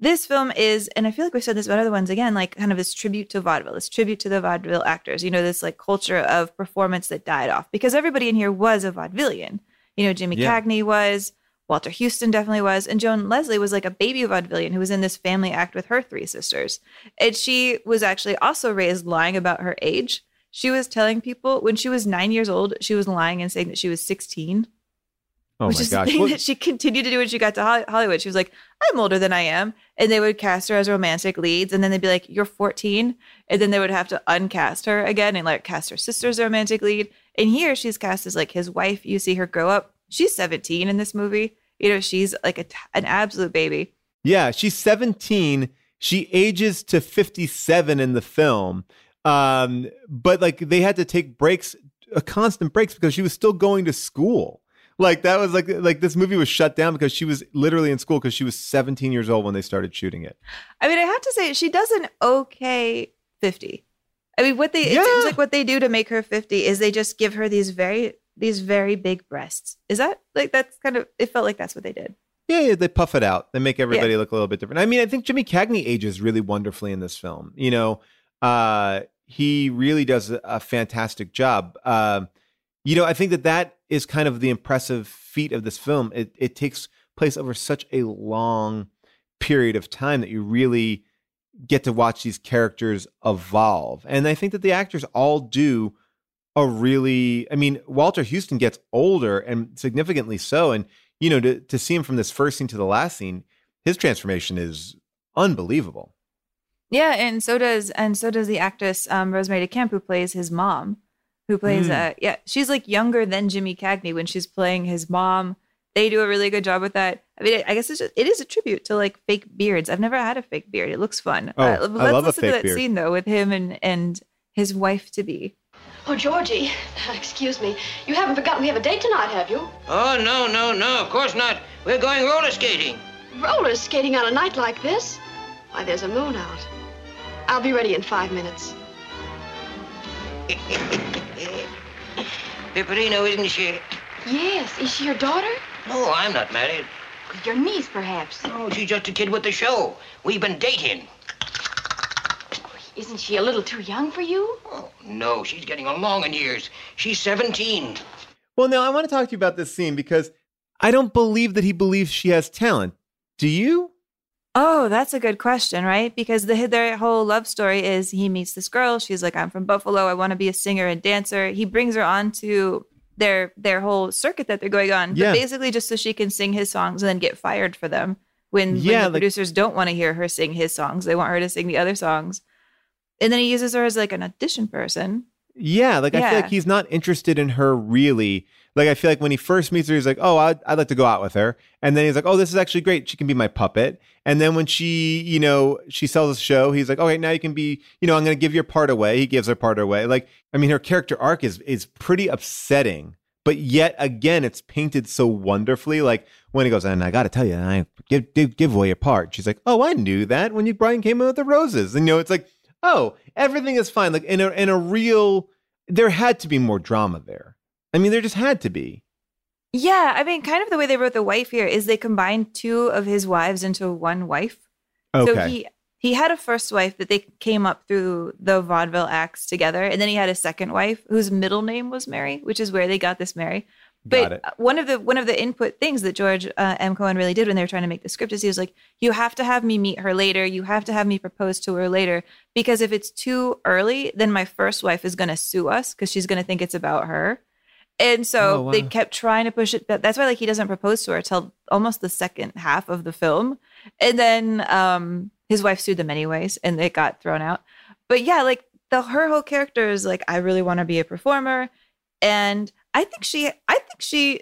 this film is, and I feel like we said this about other ones again, like kind of this tribute to vaudeville, this tribute to the vaudeville actors, you know, this like culture of performance that died off because everybody in here was a vaudevillian. You know, Jimmy
Yeah.
Cagney was, Walter Huston definitely was, and Joan Leslie was like a baby vaudevillian who was in this family act with her three sisters. And she was actually also raised lying about her age. She was telling people when she was nine years old, she was lying and saying that she was 16
Oh
which
my
is
gosh!
the thing
Well,
that she continued to do when she got to Hollywood. She was like, I'm older than I am. And they would cast her as romantic leads. And then they'd be like, You're 14. And then they would have to uncast her again and like cast her sister as a romantic lead. And here she's cast as like his wife. You see her grow up. She's 17 in this movie. You know, she's like a t- an absolute baby.
Yeah, she's 17. She ages to 57 in the film. Um, but like they had to take breaks, uh, constant breaks because she was still going to school. Like that was like like this movie was shut down because she was literally in school because she was 17 years old when they started shooting it.
I mean, I have to say, she does an okay 50. I mean, what they, it seems like what they do to make her 50 is they just give her these very, these very big breasts. Is that like, that's kind of, it felt like that's what they did.
Yeah, yeah, they puff it out. They make everybody look a little bit different. I mean, I think Jimmy Cagney ages really wonderfully in this film. You know, uh, he really does a, a fantastic job. Um, you know, I think that that is kind of the impressive feat of this film. It it takes place over such a long period of time that you really get to watch these characters evolve. And I think that the actors all do a really I mean, Walter Huston gets older and significantly so and you know, to, to see him from this first scene to the last scene, his transformation is unbelievable.
Yeah, and so does and so does the actress um, Rosemary DeCamp, who plays his mom, who plays
Mm.
uh yeah, she's like younger than Jimmy Cagney when she's playing his mom. They do a really good job with that. I mean, I guess it's just, it is a tribute to like fake beards. I've never had a fake beard. It looks fun.
Oh, I
let's
love a
listen
fake
to that
beard.
scene though with him and and his wife to be.
Oh, Georgie, excuse me. You haven't forgotten we have a date tonight, have you?
Oh, no, no, no, of course not. We're going roller skating.
Roller skating on a night like this? Why, there's a moon out. I'll be ready in five minutes.
Pipperino, isn't she?
Yes, is she your daughter?
No, I'm not married.
Your niece, perhaps.
No, she's just a kid with the show. We've been dating.
Isn't she a little too young for you?
Oh, no, she's getting along in years. She's 17.
Well, now I want to talk to you about this scene because I don't believe that he believes she has talent. Do you?
Oh, that's a good question, right? Because the their whole love story is he meets this girl. She's like, "I'm from Buffalo. I want to be a singer and dancer." He brings her on to their their whole circuit that they're going on,
Yeah.
but basically just so she can sing his songs and then get fired for them. When, when the
like-
producers don't want to hear her sing his songs, they want her to sing the other songs. And then he uses her as like an audition person.
Yeah, like I feel like he's not interested in her really. Like I feel like when he first meets her, he's like, "Oh, I'd, I'd like to go out with her," and then he's like, "Oh, this is actually great. She can be my puppet." And then when she, you know, she sells a show, he's like, "Okay, now you can be, you know, I'm going to give your part away." He gives her part away. Like, I mean, her character arc is is pretty upsetting, but yet again, it's painted so wonderfully. Like when he goes, "And I got to tell you, I give, give give away your part." She's like, "Oh, I knew that when you Brian came in with the roses," and you know, it's like, "Oh, everything is fine." Like in a in a real there had to be more drama there. I mean, there just had to be.
Yeah, I mean, kind of the way they wrote the wife here is they combined two of his wives into one wife.
Okay.
So he he had a first wife that they came up through the vaudeville acts together, and then he had a second wife whose middle name was Mary, which is where they got this Mary. But one of the one of the input things that George uh, M. Cohan really did when they were trying to make the script is he was like, "You have to have me meet her later. You have to have me propose to her later, because if it's too early, then my first wife is going to sue us because she's going to think it's about her." And so
Oh, wow.
they kept trying to push it. But that's why like he doesn't propose to her till almost the second half of the film, and then um, his wife sued them anyways, and it got thrown out. But yeah, like the her whole character is like, I really want to be a performer, and I think she, I think she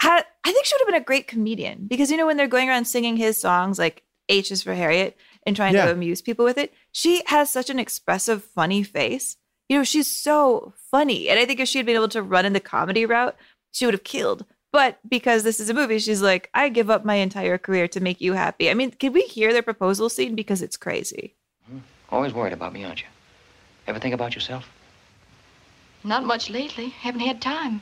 had, I think she would have been a great comedian because you know when they're going around singing his songs like H is for Harriet and trying
Yeah.
to amuse people with it, she has such an expressive, funny face. You know, she's so funny, and I think if she had been able to run in the comedy route, she would have killed. But because this is a movie, she's like, I give up my entire career to make you happy. I mean, can we hear their proposal scene because it's crazy? Mm-hmm.
Always worried about me, aren't you? Ever think about yourself?
Not much lately. Haven't had time.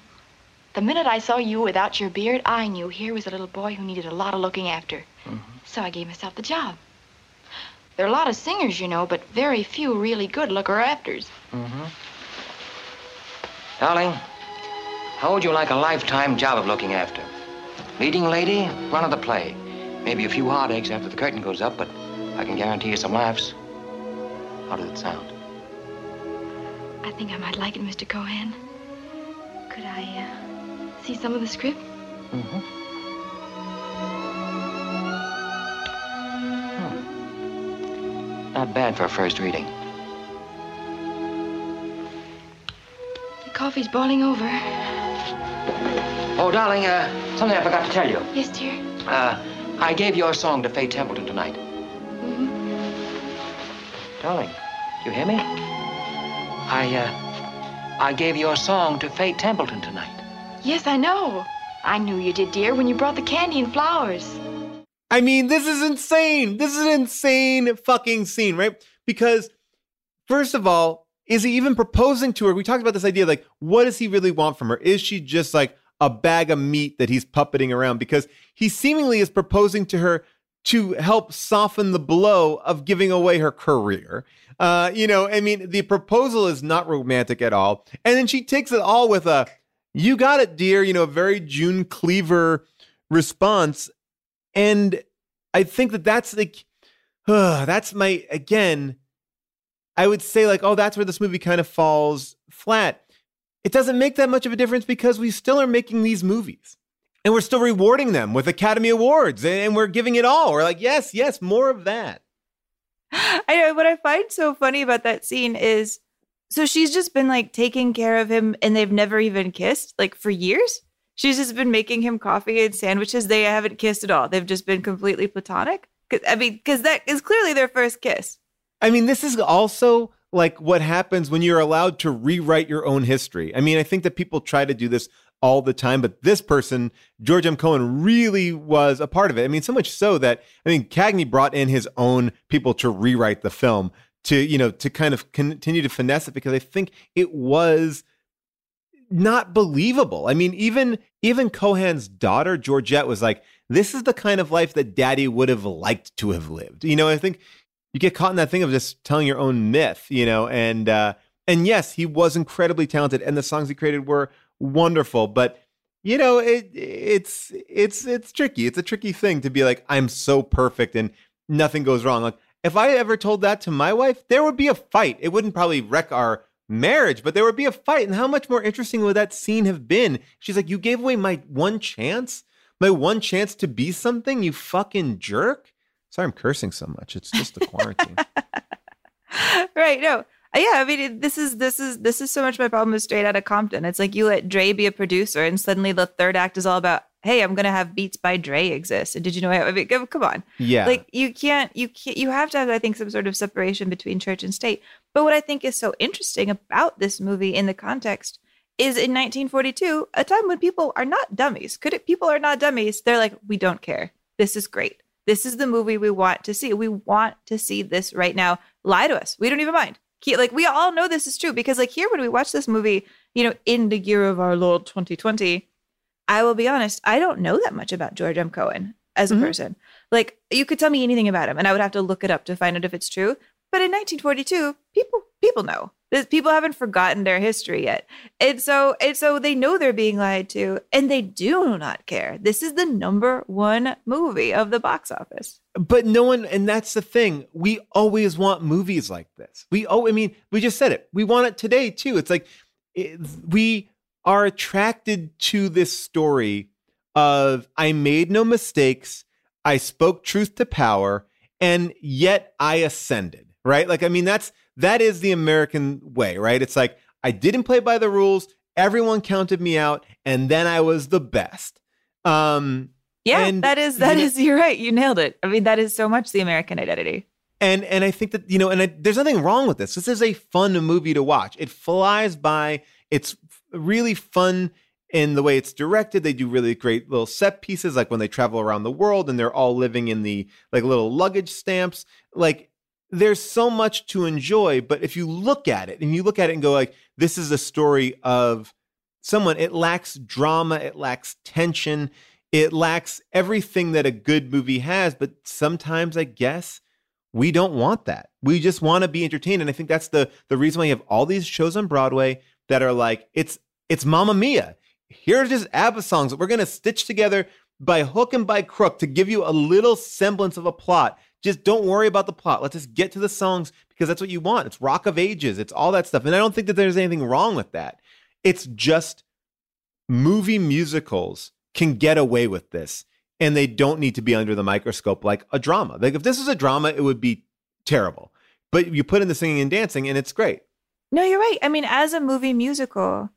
The minute I saw you without your beard, I knew here was a little boy who needed a lot of looking after. Mm-hmm. So I gave myself the job. There are a lot of singers, you know, but very few really good looker afters.
Mm-hmm. Darling, how would you like a lifetime job of looking after? Leading lady, run of the play. Maybe a few heartaches after the curtain goes up, but I can guarantee you some laughs. How does it sound?
I think I might like it, Mr. Cohan. Could I uh, see some of the script?
Mm-hmm. Not bad for a first reading.
The coffee's boiling over.
Oh, darling, uh, something I forgot to tell you.
Yes, dear.
Uh, I gave your song to Faye Templeton tonight.
Mm-hmm.
Darling, you hear me? I, uh, I gave your song to Faye Templeton tonight.
Yes, I know. I knew you did, dear, when you brought the candy and flowers.
I mean, this is insane. This is an insane fucking scene, right? Because, first of all, is he even proposing to her? We talked about this idea like, what does he really want from her? Is she just like a bag of meat that he's puppeting around? Because he seemingly is proposing to her to help soften the blow of giving away her career. Uh, you know, I mean, the proposal is not romantic at all. And then she takes it all with a, you got it, dear, you know, a very June Cleaver response. And I think that that's like, uh, that's my, again, I would say, like, oh, that's where this movie kind of falls flat. It doesn't make that much of a difference because we still are making these movies and we're still rewarding them with Academy Awards and we're giving it all. We're like, yes, yes, more of that.
I know what I find so funny about that scene is so she's just been like taking care of him and they've never even kissed like for years. She's just been making him coffee and sandwiches. They haven't kissed at all. They've just been completely platonic. I mean, because that is clearly their first kiss.
I mean, this is also like what happens when you're allowed to rewrite your own history. I mean, I think that people try to do this all the time, but this person, George M. Cohan, really was a part of it. I mean, so much so that I mean, Cagney brought in his own people to rewrite the film to, you know, to kind of continue to finesse it because I think it was not believable. I mean, even even Cohan's daughter Georgette was like, "This is the kind of life that Daddy would have liked to have lived." You know, I think you get caught in that thing of just telling your own myth, you know, and uh, and yes, he was incredibly talented, and the songs he created were wonderful, but you know, it it's it's it's tricky. It's a tricky thing to be like, I'm so perfect and nothing goes wrong. Like if I ever told that to my wife, there would be a fight. It wouldn't probably wreck our marriage, but there would be a fight. And how much more interesting would that scene have been? She's like, You gave away my one chance, my one chance to be something, you fucking jerk. Sorry, I'm cursing so much. It's just the quarantine.
right. No. Uh, yeah, I mean, this is this is this is so much my problem with Straight Outta Compton. It's like you let Dre be a producer, and suddenly the third act is all about, hey, I'm gonna have Beats by Dre exist. And did you know? I mean, come on,
yeah,
like you can't, you can't, you have to have, I think, some sort of separation between church and state. But what I think is so interesting about this movie in the context is in 1942, a time when people are not dummies. Could it? People are not dummies. They're like, we don't care. This is great. This is the movie we want to see. We want to see this right now. Lie to us. We don't even mind like we all know this is true because like here when we watch this movie, you know, in the year of our Lord 2020, I will be honest, I don't know that much about George M. Cohan as a mm-hmm. person. Like you could tell me anything about him and I would have to look it up to find out if it's true. But in 1942, people people know. People haven't forgotten their history yet. And so and so they know they're being lied to and they do not care. This is the number 1 movie of the box office.
But no one and that's the thing. We always want movies like this. We oh I mean, we just said it. We want it today too. It's like it, we are attracted to this story of I made no mistakes. I spoke truth to power and yet I ascended right? Like, I mean, that's that is the American way, right? It's like I didn't play by the rules. Everyone counted me out, and then I was the best. Um,
yeah, and, that is that you is, You're right. You nailed it. I mean, that is so much the American identity.
And and I think that you know, and I, there's nothing wrong with this. This is a fun movie to watch. It flies by. It's really fun in the way it's directed. They do really great little set pieces, like when they travel around the world and they're all living in the like little luggage stamps. Like there's so much to enjoy but if you look at it and you look at it and go like this is a story of someone it lacks drama it lacks tension it lacks everything that a good movie has but sometimes i guess we don't want that we just want to be entertained and i think that's the the reason why you have all these shows on broadway that are like it's it's Mamma Mia Here's just abba songs that we're to stitch together by hook and by crook to give you a little semblance of a plot just don't worry about the plot. Let's just get to the songs because that's what you want. It's Rock of Ages, it's all that stuff. And I don't think that there's anything wrong with that. It's just movie musicals can get away with this and they don't need to be under the microscope like a drama. Like if this is a drama, it would be terrible. But you put in the singing and dancing and it's great.
No, you're right. I mean, as a movie musical,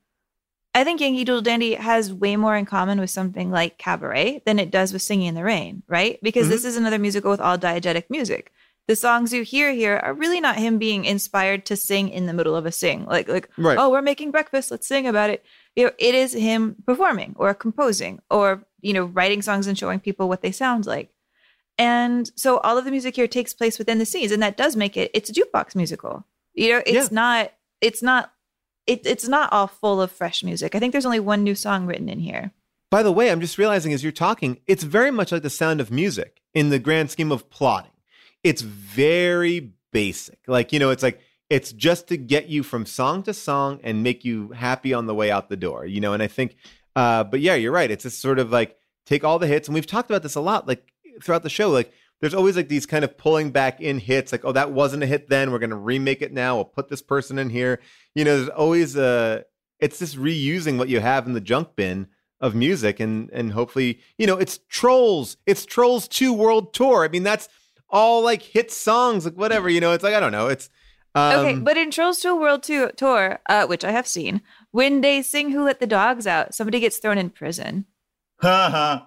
I think Yankee Doodle Dandy has way more in common with something like Cabaret than it does with Singing in the Rain, right? Because mm-hmm. this is another musical with all diegetic music. the songs you hear here are really not him being inspired to sing in the middle of a sing. Like like
Right.
oh, we're making breakfast, let's sing about it. You know, it is him performing or composing or, you know, writing songs and showing people what they sound like. And so all of the music here takes place within the scenes, and that does make it it's a jukebox musical. You know, it's not it's not it, it's not all full of fresh music. I think there's only one new song written in here.
By the way, I'm just realizing as you're talking, it's very much like the sound of music in the grand scheme of plotting. It's very basic. Like, you know, it's like it's just to get you from song to song and make you happy on the way out the door, you know, and I think uh but yeah, you're right. It's just sort of like take all the hits and we've talked about this a lot like throughout the show like there's always like these kind of pulling back in hits like oh that wasn't a hit then we're going to remake it now we'll put this person in here you know there's always a it's just reusing what you have in the junk bin of music and and hopefully you know it's trolls it's trolls 2 world tour i mean that's all like hit songs like whatever you know it's like i don't know it's um,
okay, but in Trolls to a World Tour, tour uh, which I have seen, when they sing "Who Let the Dogs Out," somebody gets thrown in prison. Uh-huh.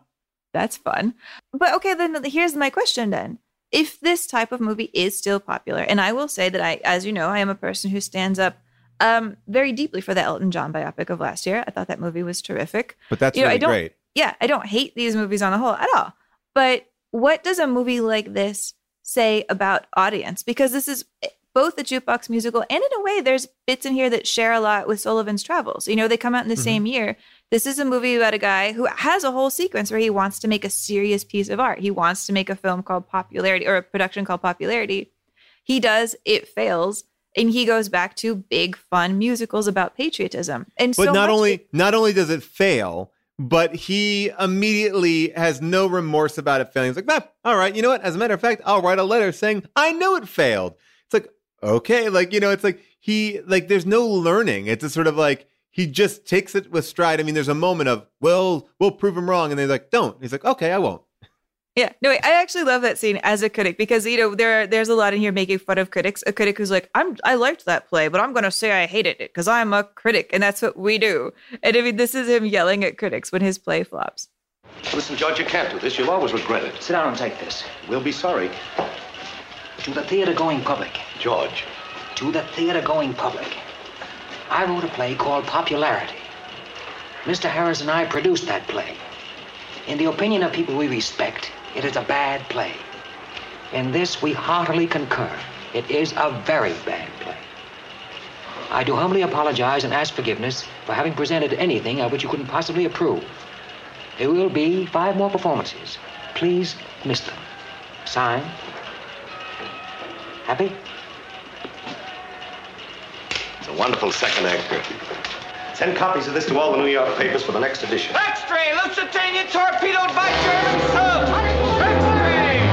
That's fun. But okay, then here's my question then. If this type of movie is still popular, and I will say that I, as you know, I am a person who stands up um, very deeply for the Elton John biopic of last year. I thought that movie was terrific.
but that's
You know,
really
I don't,
great
Yeah, I don't hate these movies on the whole at all. But what does a movie like this say about audience? Because this is both a jukebox musical and in a way there's bits in here that share a lot with Sullivan's Travels. You know, they come out in the same year. This is a movie about a guy who has a whole sequence where he wants to make a serious piece of art. He wants to make a film called Popularity or a production called Popularity. He does, it fails, and he goes back to big fun musicals about patriotism. And
but
so
not only not only does it fail but he immediately has no remorse about it failing. He's like, "Ah, all right, you know what? As a matter of fact, I'll write a letter saying I know it failed. It's like, okay, like you know, it's like he like there's no learning. It's a sort of like he just takes it with stride. I mean, there's a moment of, well, we'll prove him wrong, and they're like, don't. He's like, okay, I won't.
Yeah, no, wait, I actually love that scene as a critic because you know there there's a lot in here making fun of critics. A critic who's like, "I'm I liked that play, but I'm going to say I hated it because I'm a critic, and that's what we do." And I mean, this is him yelling at critics when his play flops.
Listen, George, you can't do this. You'll always regret it.
Sit down and take this.
We'll be sorry.
To the theater going public.
George.
To the theater going public. I wrote a play called Popularity. Mr. Harris and I produced that play. In the opinion of people we respect, it is a bad play. In this, we heartily concur. It is a very bad play. I do humbly apologize and ask forgiveness for having presented anything of which you couldn't possibly approve. There will be five more performances. Please miss them. Signed. Happy?
It's a wonderful second actor. Send copies of this to all the New York papers for the next edition.
X-ray, Lusitania torpedoed by German subs.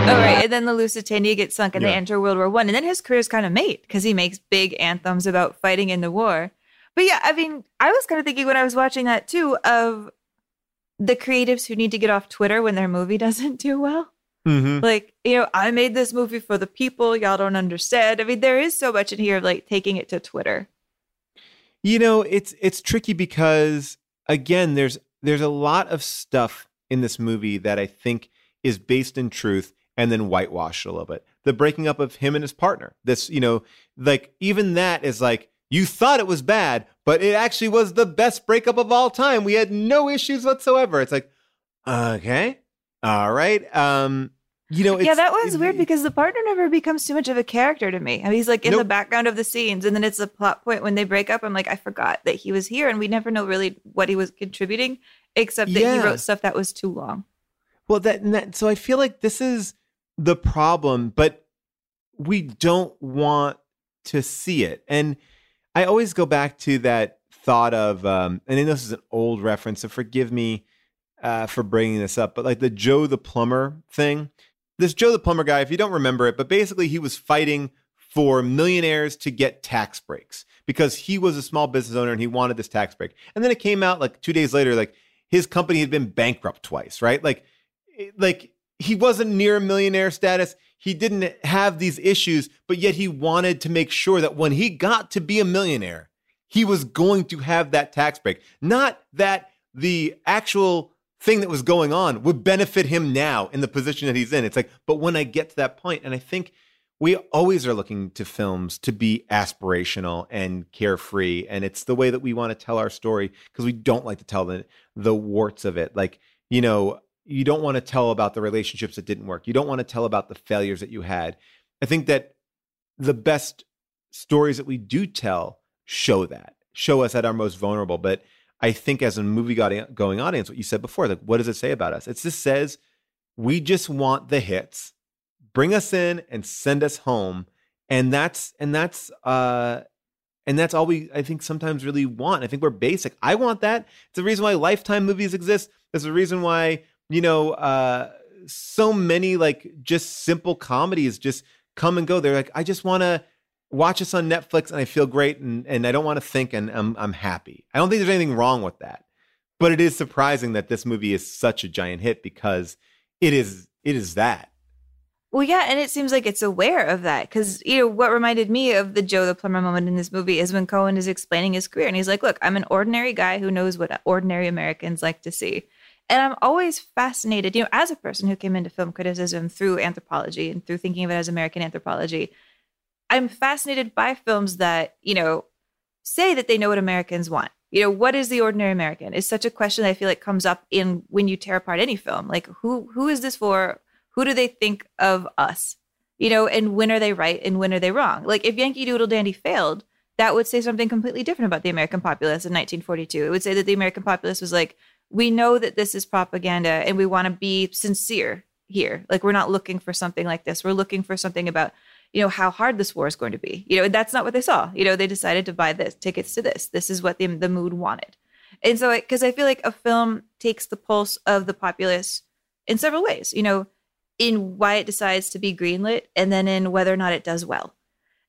Oh right, and then the Lusitania gets sunk, and they enter World War One, and then his career's kind of made because he makes big anthems about fighting in the war. But yeah, I mean, I was kind of thinking when I was watching that too of the creatives who need to get off Twitter when their movie doesn't do well.
Mm-hmm.
Like, you know, I made this movie for the people. Y'all don't understand. I mean, there is so much in here of like taking it to Twitter.
You know, it's it's tricky because again, there's there's a lot of stuff in this movie that I think is based in truth and then whitewashed a little bit. The breaking up of him and his partner. This, you know, like even that is like you thought it was bad, but it actually was the best breakup of all time. We had no issues whatsoever. It's like, okay, all right, um, you know, it's,
yeah, that was weird because the partner never becomes too much of a character to me. I mean, he's like in the background of the scenes, and then it's a plot point when they break up. I'm like, I forgot that he was here, and we never know really what he was contributing, except that he wrote stuff that was too long.
Well, that, that so I feel like this is the problem, but we don't want to see it. And I always go back to that thought of, um, and I know this is an old reference, so forgive me uh, for bringing this up, but like the Joe the plumber thing. This Joe the plumber guy, if you don't remember it, but basically he was fighting for millionaires to get tax breaks because he was a small business owner and he wanted this tax break. And then it came out like two days later, like his company had been bankrupt twice, right? Like, eh, like he wasn't near millionaire status. He didn't have these issues, but yet he wanted to make sure that when he got to be a millionaire, he was going to have that tax break. Not that the actual thing that was going on would benefit him now in the position that he's in. It's like, but when I get to that point, and I think we always are looking to films to be aspirational and carefree and it's the way that we want to tell our story because we don't like to tell the the warts of it. Like you know you don't want to tell about the relationships that didn't work. You don't want to tell about the failures that you had. I think that the best stories that we do tell show that show us at our most vulnerable but i think as a movie going audience what you said before like what does it say about us? It just says we just want the hits. Bring us in and send us home. And that's and that's uh and that's all we i think sometimes really want. I think we're basic. I want that. It's the reason why lifetime movies exist. There's a reason why you know uh so many like just simple comedies just come and go. They're like i just want to watch this on netflix and i feel great and, and i don't want to think and I'm, I'm happy. I don't think there's anything wrong with that. But it is surprising that this movie is such a giant hit because it is it is that.
Well, yeah, and it seems like it's aware of that because you know what reminded me of the Joe the plumber moment in this movie is when Cohan is explaining his career and he's like, "Look, I'm an ordinary guy who knows what ordinary Americans like to see." And I'm always fascinated, you know, as a person who came into film criticism through anthropology and through thinking of it as American anthropology, I'm fascinated by films that, you know, say that they know what Americans want. You know, what is the ordinary American? Is such a question that I feel like comes up in when you tear apart any film. Like who who is this for? who do they think of us? You know, and when are they right and when are they wrong? Like if Yankee Doodle Dandy failed, that would say something completely different about the American populace in 1942. It would say that the American populace was like, we know that this is propaganda and we want to be sincere here. Like we're not looking for something like this. We're looking for something about, you know, how hard this war is going to be. You know, that's not what they saw. You know, they decided to buy this tickets to this. This is what the the mood wanted. And so, because I feel like a film takes the pulse of the populace in several ways. You know, in why it decides to be greenlit and then in whether or not it does well.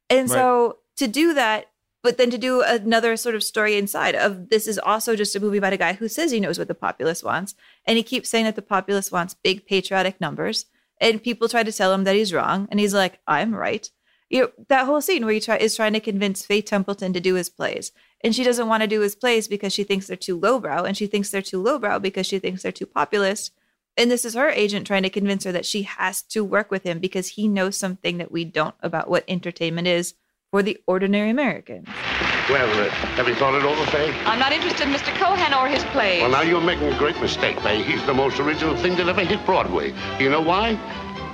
And right. so to do that, but then to do another sort of story inside of this is also just a movie about a guy who says he knows what the populace wants. And he keeps saying that the populace wants big patriotic numbers. And people try to tell him that he's wrong. And he's like, I'm right. You know, that whole scene where he try, is trying to convince Faith Templeton to do his plays. And she doesn't want to do his plays because she thinks they're too lowbrow. And she thinks they're too lowbrow because she thinks they're too populist and this is her agent trying to convince her that she has to work with him because he knows something that we don't about what entertainment is for the ordinary American.
Well, uh, have you thought it over, Faye?
I'm not interested in Mr. Cohan or his plays.
Well, now you're making a great mistake, Faye. He's the most original thing that ever hit Broadway. You know why?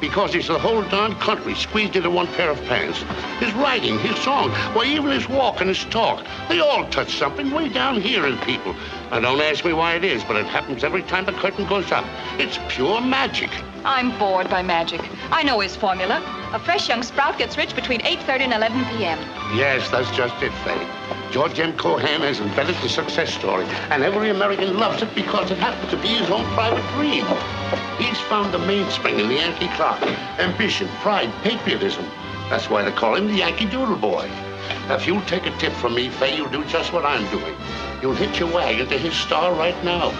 because he's the whole darn country squeezed into one pair of pants. His writing, his song, why, even his walk and his talk, they all touch something way down here in people. Now, don't ask me why it is, but it happens every time the curtain goes up. It's pure magic.
I'm bored by magic. I know his formula. A fresh young sprout gets rich between 8.30 and 11 p.m.
Yes, that's just it, Faye. George M. Cohan has invented the success story, and every American loves it because it happens to be his own private dream. He's found the mainspring in the Yankee clock. Ambition, pride, patriotism. That's why they call him the Yankee Doodle Boy. If you'll take a tip from me, Faye, you'll do just what I'm doing. You'll hitch your wagon to his star right now.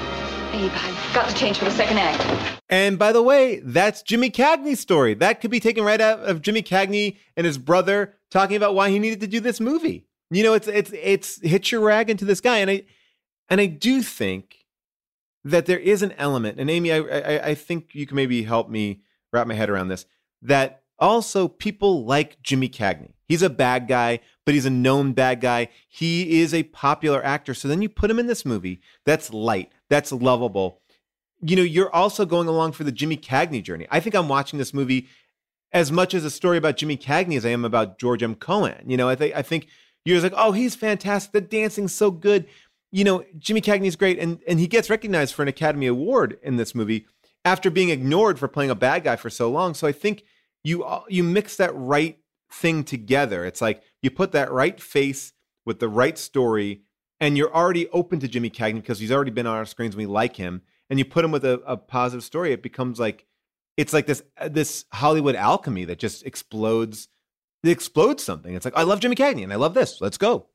Babe, I've got to change for the second act.
And by the way, that's Jimmy Cagney's story. That could be taken right out of Jimmy Cagney and his brother talking about why he needed to do this movie. You know, it's it's it's hitch your wagon to this guy, and I and I do think that there is an element, and Amy, I, I, I think you can maybe help me wrap my head around this. That also people like Jimmy Cagney. He's a bad guy, but he's a known bad guy. He is a popular actor. So then you put him in this movie that's light, that's lovable. You know, you're also going along for the Jimmy Cagney journey. I think I'm watching this movie as much as a story about Jimmy Cagney as I am about George M. Cohan. You know, I think I think you're like, oh, he's fantastic. The dancing's so good. You know, Jimmy Cagney's great, and and he gets recognized for an Academy Award in this movie after being ignored for playing a bad guy for so long. So I think you you mix that right thing together. It's like you put that right face with the right story, and you're already open to Jimmy Cagney because he's already been on our screens. And we like him, and you put him with a, a positive story. It becomes like it's like this uh, this Hollywood alchemy that just explodes. It explodes something. It's like I love Jimmy Cagney and I love this. Let's go.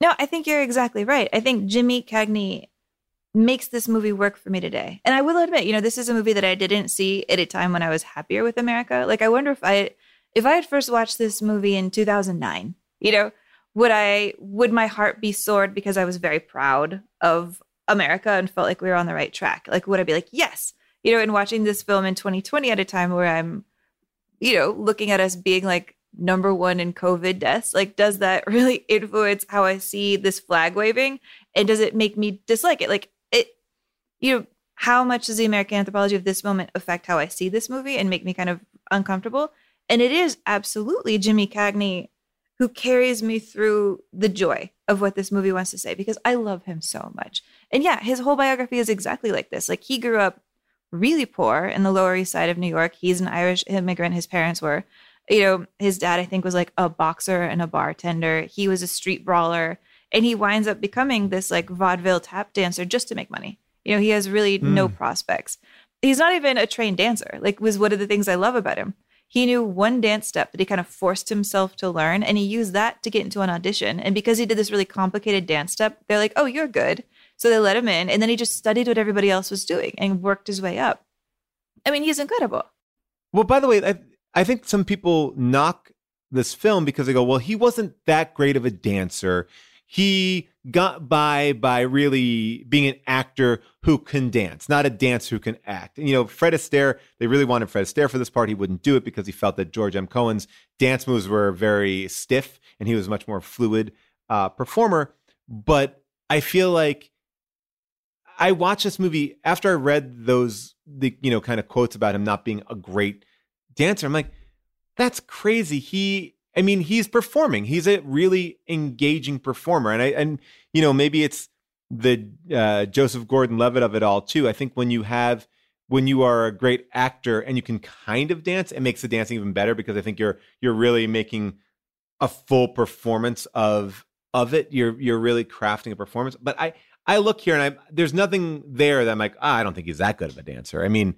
No, I think you're exactly right. I think Jimmy Cagney makes this movie work for me today. And I will admit, you know, this is a movie that I didn't see at a time when I was happier with America. Like I wonder if I if I had first watched this movie in 2009, you know, would I would my heart be soared because I was very proud of America and felt like we were on the right track? Like would I be like, "Yes." You know, in watching this film in 2020 at a time where I'm you know, looking at us being like number one in COVID deaths? Like, does that really influence how I see this flag waving? And does it make me dislike it? Like, it, you know, how much does the American anthropology of this moment affect how I see this movie and make me kind of uncomfortable? And it is absolutely Jimmy Cagney who carries me through the joy of what this movie wants to say because I love him so much. And yeah, his whole biography is exactly like this. Like he grew up really poor in the Lower East Side of New York. He's an Irish immigrant, his parents were. You know, his dad, I think, was like a boxer and a bartender. He was a street brawler. And he winds up becoming this like vaudeville tap dancer just to make money. You know, he has really mm. no prospects. He's not even a trained dancer, like, was one of the things I love about him. He knew one dance step that he kind of forced himself to learn, and he used that to get into an audition. And because he did this really complicated dance step, they're like, oh, you're good. So they let him in, and then he just studied what everybody else was doing and worked his way up. I mean, he's incredible.
Well, by the way, I, I think some people knock this film because they go, well, he wasn't that great of a dancer. He got by by really being an actor who can dance, not a dancer who can act. And, you know, Fred Astaire, they really wanted Fred Astaire for this part. He wouldn't do it because he felt that George M. Cohan's dance moves were very stiff and he was much more fluid uh, performer. But I feel like I watched this movie after I read those the you know kind of quotes about him not being a great dancer. I'm like, that's crazy. He I mean, he's performing. He's a really engaging performer, and I and you know maybe it's the uh, Joseph Gordon-Levitt of it all too. I think when you have when you are a great actor and you can kind of dance, it makes the dancing even better because I think you're you're really making a full performance of of it. You're you're really crafting a performance. But I I look here and I there's nothing there that I'm like, oh, I don't think he's that good of a dancer. I mean,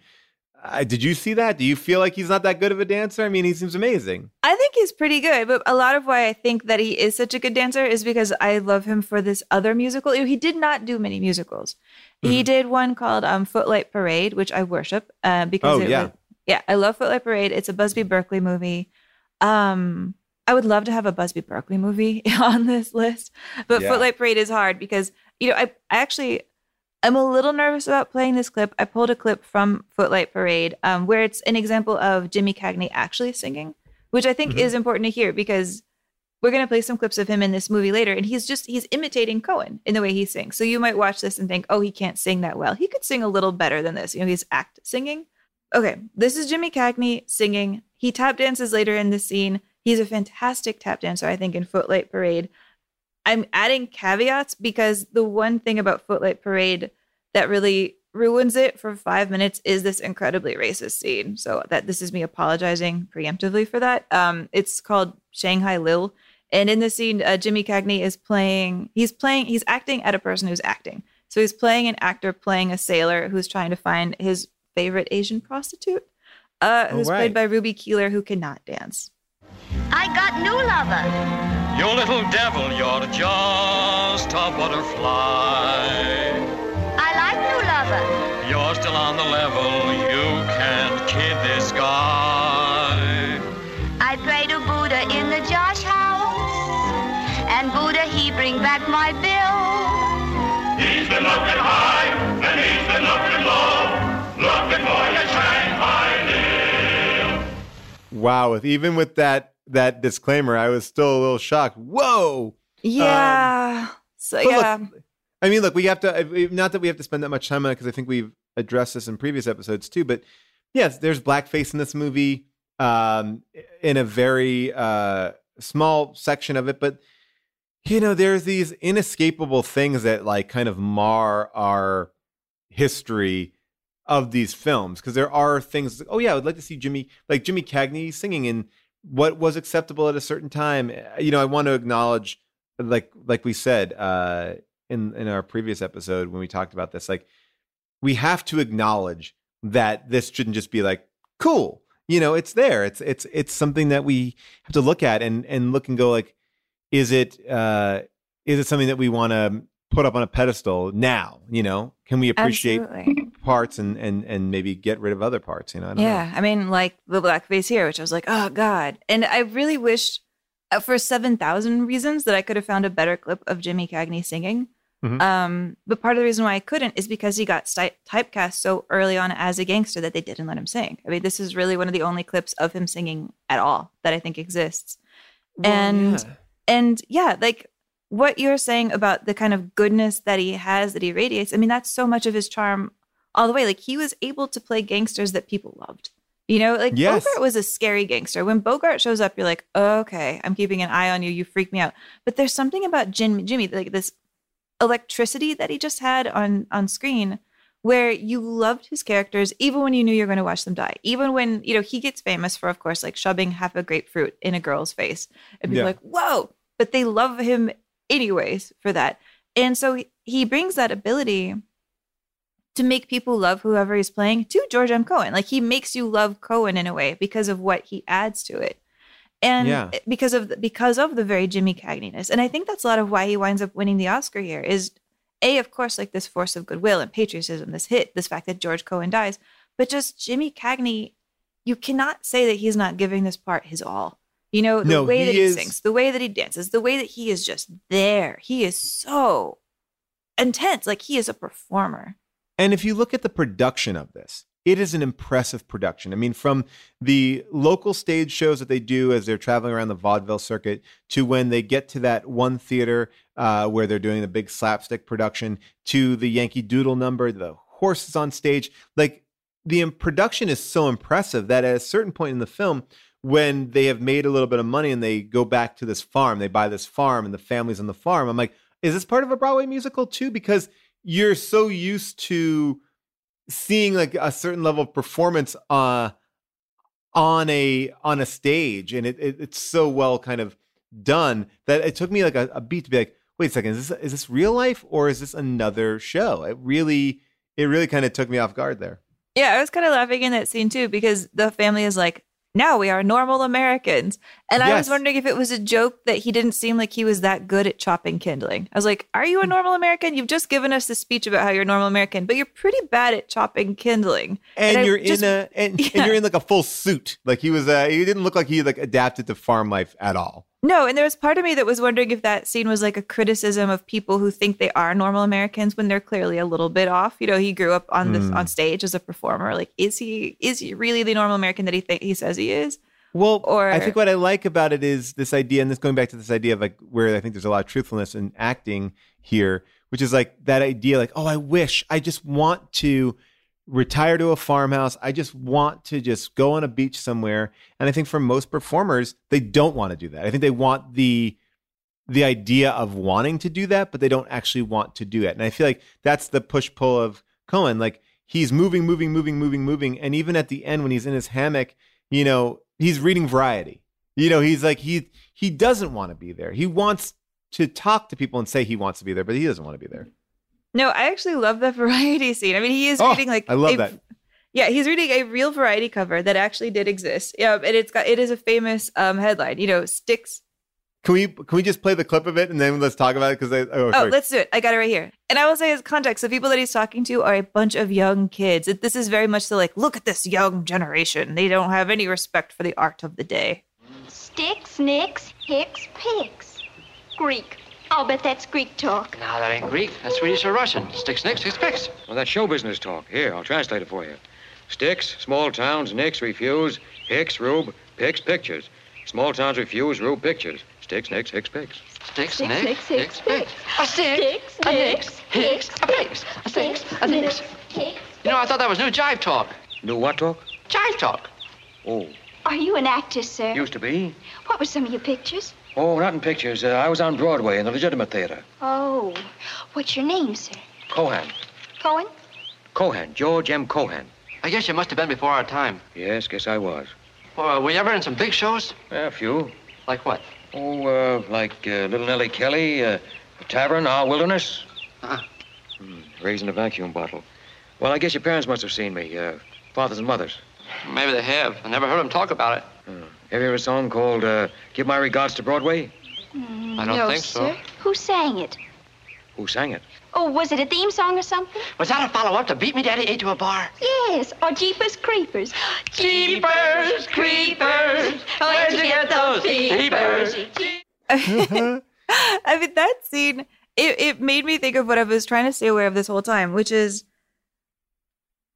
uh, did you see that? Do you feel like he's not that good of a dancer? I mean, he seems amazing.
I think he's pretty good, but a lot of why I think that he is such a good dancer is because I love him for this other musical. He did not do many musicals. Mm-hmm. He did one called um, Footlight Parade, which I worship uh, because
oh, yeah. Was,
yeah, I love Footlight Parade. It's a Busby Berkeley movie. Um, I would love to have a Busby Berkeley movie on this list, but yeah. Footlight Parade is hard because you know I I actually I'm a little nervous about playing this clip. I pulled a clip from Footlight Parade um, where it's an example of Jimmy Cagney actually singing, which I think mm-hmm. is important to hear because we're going to play some clips of him in this movie later and he's just he's imitating Cohan in the way he sings. So you might watch this and think, "Oh, he can't sing that well. He could sing a little better than this." You know, he's act singing. Okay, this is Jimmy Cagney singing. He tap dances later in the scene. He's a fantastic tap dancer, I think, in Footlight Parade. I'm adding caveats because the one thing about Footlight Parade that really ruins it for five minutes is this incredibly racist scene. So that this is me apologizing preemptively for that. Um, it's called Shanghai Lil, and in the scene, uh, Jimmy Cagney is playing. He's playing. He's acting at a person who's acting. So he's playing an actor playing a sailor who's trying to find his favorite Asian prostitute, uh, who's right. played by Ruby Keeler, who cannot dance.
I got new lover.
You little devil, you're just a butterfly.
I like new lover.
You're still on the level, you can't kid this guy.
I pray to Buddha in the joss house, and Buddha he bring back my bill.
He's been looking high, and he's been looking low, looking for your Shanghai
Wow, with even with that that disclaimer, I was still a little shocked. Whoa.
Yeah. Um, so yeah.
Look, I mean, look, we have to not that we have to spend that much time on it because I think we've addressed this in previous episodes too. But yes, there's blackface in this movie um, in a very uh, small section of it, but you know, there's these inescapable things that like kind of mar our history of these films because there are things. Oh yeah, I would like to see Jimmy like Jimmy Cagney singing in what was acceptable at a certain time. Eh, you know, I want to acknowledge, like like we said uh, in in our previous episode when we talked about this, like we have to acknowledge that this shouldn't just be like cool. You know, it's there. It's it's it's something that we have to look at and and look and go like, is it uh, is it something that we want to put up on a pedestal now? You know, can we appreciate
Absolutely.
Parts and and and maybe get rid of other parts? You know, I
yeah.
Know.
I mean, like the blackface here, which I was like, oh god, and I really wished uh, for seven thousand reasons that I could have found a better clip of Jimmy Cagney singing.
Mhm.
Um, but part of the reason why I couldn't is because he got sti- typecast so early on as a gangster that they didn't let him sing. I mean, this is really one of the only clips of him singing at all that I think exists. and
yeah.
and yeah, like what you're saying about the kind of goodness that he has that he radiates. I mean, that's so much of his charm all the way. Like he was able to play gangsters that people loved. You know, like
Yes.
Bogart was a scary gangster. When Bogart shows up, you're like, okay, I'm keeping an eye on you. You freak me out. But there's something about Jim, Jimmy, like this electricity that he just had on on screen where you loved his characters even when you knew you were going to watch them die even when you know he gets famous for of course like shoving half a grapefruit in a girl's face and people
Yeah.
like whoa but they love him anyways for that and so he brings that ability to make people love whoever he's playing to George M. Cohan. Like he makes you love Cohan in a way because of what he adds to it. And
Yeah.
because of the, because of the very Jimmy Cagneyness. And I think that's a lot of why he winds up winning the Oscar here is a of course like this force of goodwill and patriotism, this hit, this fact that George Cohan dies, but just Jimmy Cagney you cannot say that he's not giving this part his all. You know, the
No,
way
he
that he
is-
sings, the way that he dances, the way that he is just there. He is so intense. Like he is a performer.
And if you look at the production of this, it is an impressive production. I mean, from the local stage shows that they do as they're traveling around the vaudeville circuit to when they get to that one theater uh, where they're doing the big slapstick production to the Yankee Doodle number, the horses on stage. Like the production is so impressive that at a certain point in the film, when they have made a little bit of money and they go back to this farm, they buy this farm and the family's on the farm. I'm like, is this part of a Broadway musical too? Because you're so used to seeing like a certain level of performance uh on a on a stage and it, it it's so well kind of done that it took me like a, a beat to be like wait a second is this is this real life or is this another show? It really it really kind of took me off guard there.
Yeah, I was kind of laughing in that scene too because the family is like, now we are normal Americans. And I was wondering if it was a joke that he didn't seem like he was that good at chopping kindling. I was like, are you a normal American? You've just given us this speech about how you're a normal American, but you're pretty bad at chopping kindling.
and,
I
you're
just-
in a and, and you're in like a full suit like he was uh he didn't look like he like adapted to farm life at all
No, and there was part of me that was wondering if that scene was like a criticism of people who think they are normal Americans when they're clearly a little bit off. You know, he grew up on this
Mm.
on stage as a performer. Like, is he is he really the normal American that he think he says he is?
Well,
or
I think what I like about it is this idea, and this going back to this idea of like where I think there's a lot of truthfulness in acting here, which is like that idea, like, oh, I wish, I just want to retire to a farmhouse. I just want to just go on a beach somewhere. And I think for most performers, they don't want to do that. I think they want the the idea of wanting to do that, but they don't actually want to do it. And I feel like that's the push pull of Cohan. Like he's moving, moving, moving, moving, moving. And even at the end, when he's in his hammock, you know, he's reading Variety. You know, he's like he he doesn't want to be there. He wants to talk to people and say he wants to be there, but he doesn't want to be there.
No, I actually love the variety scene. I mean, he is
Oh,
reading like
I love
a-
that.
Yeah, he's reading a real variety cover that actually did exist. Yeah, and it's got it is a famous um headline. You know, sticks.
Can we can we just play the clip of it and then let's talk about it? Because I oh,
Oh, let's do it. I got it right here. And I will say, as context, the people that he's talking to are a bunch of young kids. This is very much the like, look at this young generation. They don't have any respect for the art of the day.
Sticks, nicks, hicks, picks. Greek. I'll bet that's Greek talk.
No, that ain't Greek. That's Swedish or Russian. Sticks, nicks, sticks, picks. Well, that's show business talk. Here, I'll translate it for you. Sticks, small towns, nicks, refuse. Hicks, rube, picks, pictures. Small towns refuse, rube, pictures. Sticks, nicks, hicks, picks. Sticks,
Sticks, nicks, hicks, picks. A stick, a nicks, hicks, a picks. A sticks, a nicks, hicks.
You know, I thought that was new jive talk.
New what talk?
Jive talk.
Oh,
Are you an actor, sir?
used to be.
What were some of your pictures?
Oh, not in pictures. Uh, I was on Broadway in the legitimate theater.
Oh, what's your name, sir?
Cohan.
Cohen?
Cohan. George M. Cohan.
I guess you must have been before our time.
Yes, guess I was.
Well, were you ever in some big shows?
A few.
Like what?
Oh, uh, like uh, Little Nellie Kelly, uh, Tavern, Our Wilderness.
Uh-huh.
Hmm, raising a vacuum bottle. Well, I guess your parents must have seen me, uh, fathers and mothers.
Maybe they have. I never heard them talk about it.
Have you ever a song called uh, Give My Regards to Broadway?
Mm,
I don't
no,
think so.
Who sang it?
Who sang it?
Oh, was it a theme song or something?
Was that a follow-up to Beat Me Daddy Eight to a Bar?
Yes, or Jeepers Creepers.
Jeepers Creepers, where'd you get those peepers?
I mean, that scene it, it made me think of what I was trying to stay aware of this whole time, which is,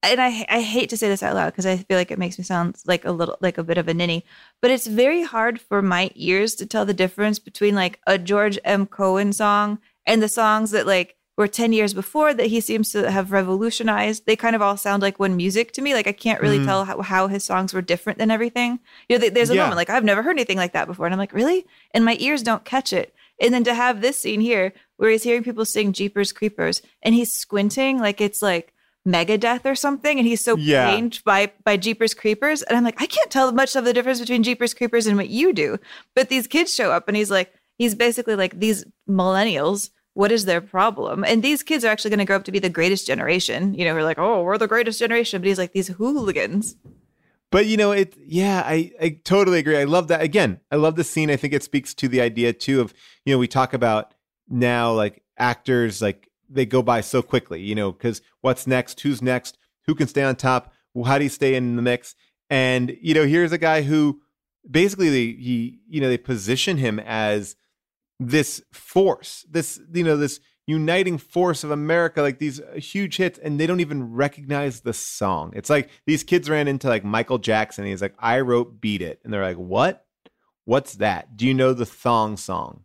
and I I hate to say this out loud because I feel like it makes me sound like a little like a bit of a ninny, but it's very hard for my ears to tell the difference between like a George M. Cohan song and the songs that like were 10 years before that he seems to have revolutionized. They kind of all sound like one music to me. Like I can't really
Mm.
tell how, how his songs were different than everything. You know, th- there's a
Yeah.
moment like I've never heard anything like that before. And I'm like, really? And my ears don't catch it. And then to have this scene here where he's hearing people sing Jeepers Creepers and he's squinting like it's like Megadeth or something, and he's so
Yeah.
pained by by Jeepers Creepers, and I'm like, I can't tell much of the difference between Jeepers Creepers and what you do. But these kids show up, and he's like, he's basically like these millennials. What is their problem? And these kids are actually going to grow up to be the greatest generation. You know, we're like, oh, we're the greatest generation, but he's like these hooligans.
But you know, it yeah, I, I totally agree. I love that. Again, I love the scene. I think it speaks to the idea too of, you know, we talk about now like actors like they go by so quickly, you know, because what's next, who's next, who can stay on top, how do you stay in the mix? And, you know, here's a guy who basically they, he, you know, they position him as this force, this, you know, this uniting force of America, like these uh, huge hits, and they don't even recognize the song. It's like these kids ran into like Michael Jackson. And he's like, I wrote Beat It. And they're like, What? What's that? Do you know the thong song?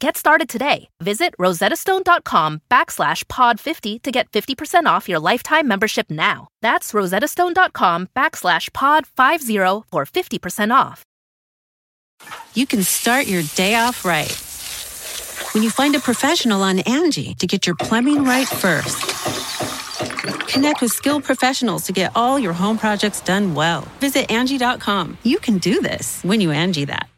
Get started today. Visit rosettastone.com backslash pod50 to get 50% off your lifetime membership now. That's rosettastone.com backslash pod50 for 50% off.
You can start your day off right. When you find a professional on Angie to get your plumbing right first. Connect with skilled professionals to get all your home projects done well. Visit Angie.com. You can do this when you Angie that.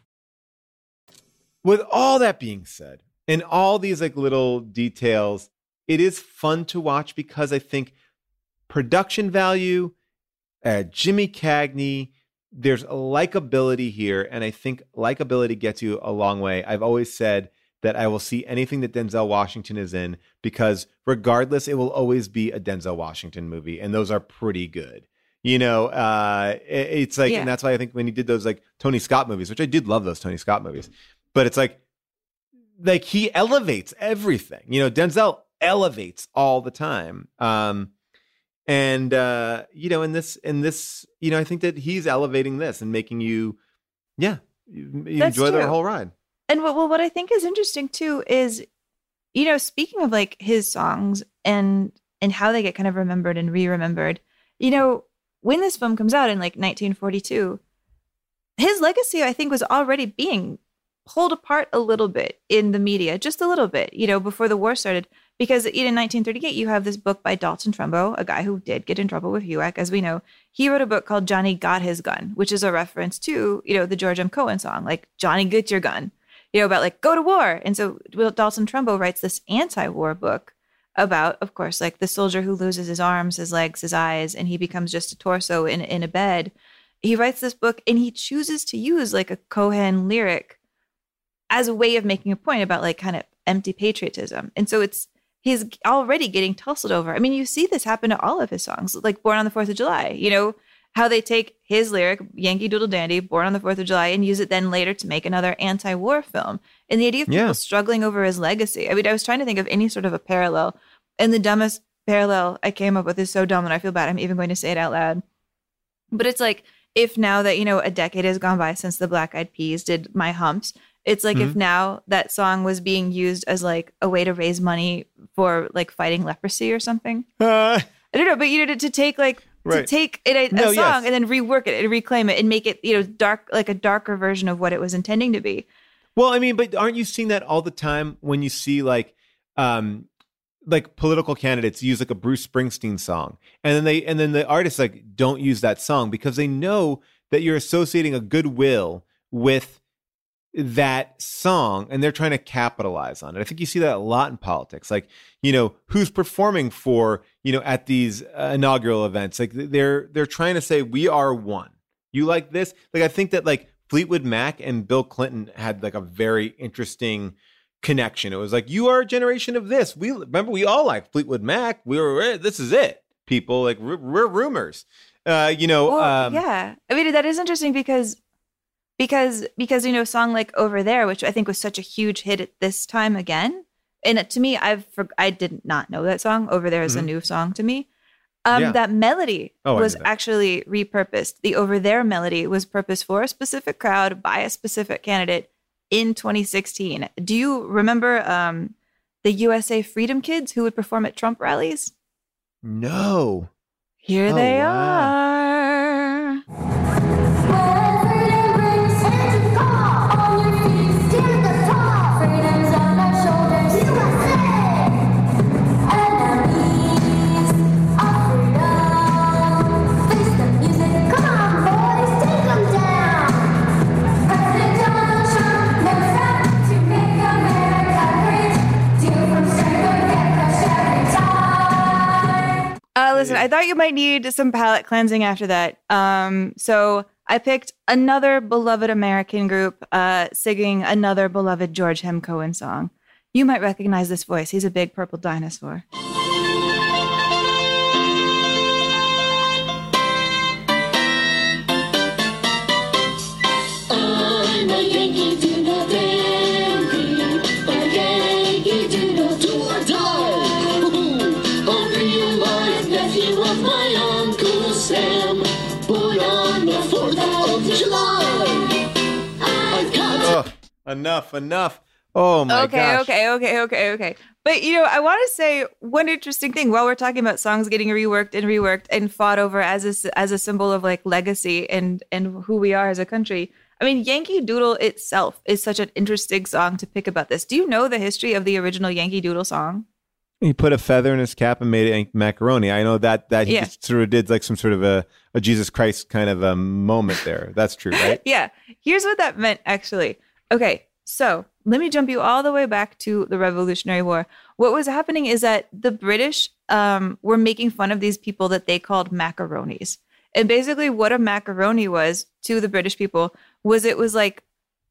With all that being said, and all these like little details, it is fun to watch because I think production value, uh, Jimmy Cagney, there's likability here, and I think likability gets you a long way. I've always said that I will see anything that Denzel Washington is in because regardless, it will always be a Denzel Washington movie, and those are pretty good. You know, uh, it- it's like,
Yeah.
and that's why I think when he did those like Tony Scott movies, which I did love those Tony Scott movies, but it's like like he elevates everything. You know denzel elevates all the time. Um and uh you know in this in this you know i think that he's elevating this and making you yeah you, you enjoy the whole ride.
And what, well, what I think is interesting too is, you know, speaking of like his songs and and how they get kind of remembered and re-remembered, you know, when this film comes out in like 1942, his legacy I think was already being pulled apart a little bit in the media, just a little bit, you know, before the war started. Because in 1938, you have this book by Dalton Trumbo, a guy who did get in trouble with HUAC, as we know. He wrote a book called Johnny Got His Gun, which is a reference to, you know, the George M. Cohan song, like Johnny Get Your Gun, you know, about like go to war. And so Dalton Trumbo writes this anti-war book about, of course, like the soldier who loses his arms, his legs, his eyes, and he becomes just a torso in, in a bed. He writes this book and he chooses to use like a Cohan lyric as a way of making a point about like kind of empty patriotism. And so it's he's already getting tussled over. I mean, you see this happen to all of his songs, like Born on the Fourth of July, you know, how they take his lyric, Yankee Doodle Dandy, Born on the Fourth of July, and use it then later to make another anti war film. And the idea of people
Yeah.
struggling over his legacy. I mean, I was trying to think of any sort of a parallel, and the dumbest parallel I came up with is so dumb, and I feel bad. I'm even going to say it out loud. But it's like if now that you know a decade has gone by since the Black Eyed Peas did My Humps, it's like if
Mhm.
now that song was being used as like a way to raise money for like fighting leprosy or something.
Uh,
I don't know, but you know, to, to take like to take it, a, a
No,
song
yes.
and then rework it and reclaim it and make it you know dark like a darker version of what it was intending to be.
Well, I mean, but aren't you seeing that all the time when you see like um like political candidates use like a Bruce Springsteen song and then they and then the artists like don't use that song because they know that you're associating a goodwill with that song and they're trying to capitalize on it. I think you see that a lot in politics. Like, you know, who's performing for, you know, at these uh, inaugural events. Like they're they're trying to say we are one. You like this? Like I think that like Fleetwood Mac and Bill Clinton had like a very interesting connection. It was like you are a generation of this. We remember we all like Fleetwood Mac. We were this is it. People like we're, we're rumors. Uh, you know,
Well,
um,
yeah. I mean, that is interesting because because because you know, a song like "Over There," which I think was such a huge hit at this time again, and to me, I've I did not know that song. "Over There" is a
Mhm.
new song to me. Um,
Yeah.
That melody
Oh,
was
that.
actually repurposed. The "Over There" melody was purposed for a specific crowd by a specific candidate in 2016. Do you remember um, the USA Freedom Kids who would perform at Trump rallies?
no.
Here
Oh,
they
wow.
Listen, I thought you might need some palate cleansing after that. Um, so I picked another beloved American group uh, singing another beloved George M. Cohan song. You might recognize this voice. He's a big purple dinosaur.
Enough, enough. Oh my god.
okay,
gosh.
okay, okay, okay, okay. But you know, I want to say one interesting thing while we're talking about songs getting reworked and reworked and fought over as a as a symbol of like legacy and and who we are as a country. I mean, Yankee Doodle itself is such an interesting song to pick about this. Do you know the history of the original Yankee Doodle song?
He put a feather in his cap and made it macaroni. I know that that he
Yeah.
just sort of did like some sort of a, a Jesus Christ kind of a moment there. That's true, right?
yeah. Here's what that meant, actually. Okay, so let me jump you all the way back to the Revolutionary War. What was happening is that the British um, were making fun of these people that they called macaronis. And basically, what a macaroni was to the British people was it was like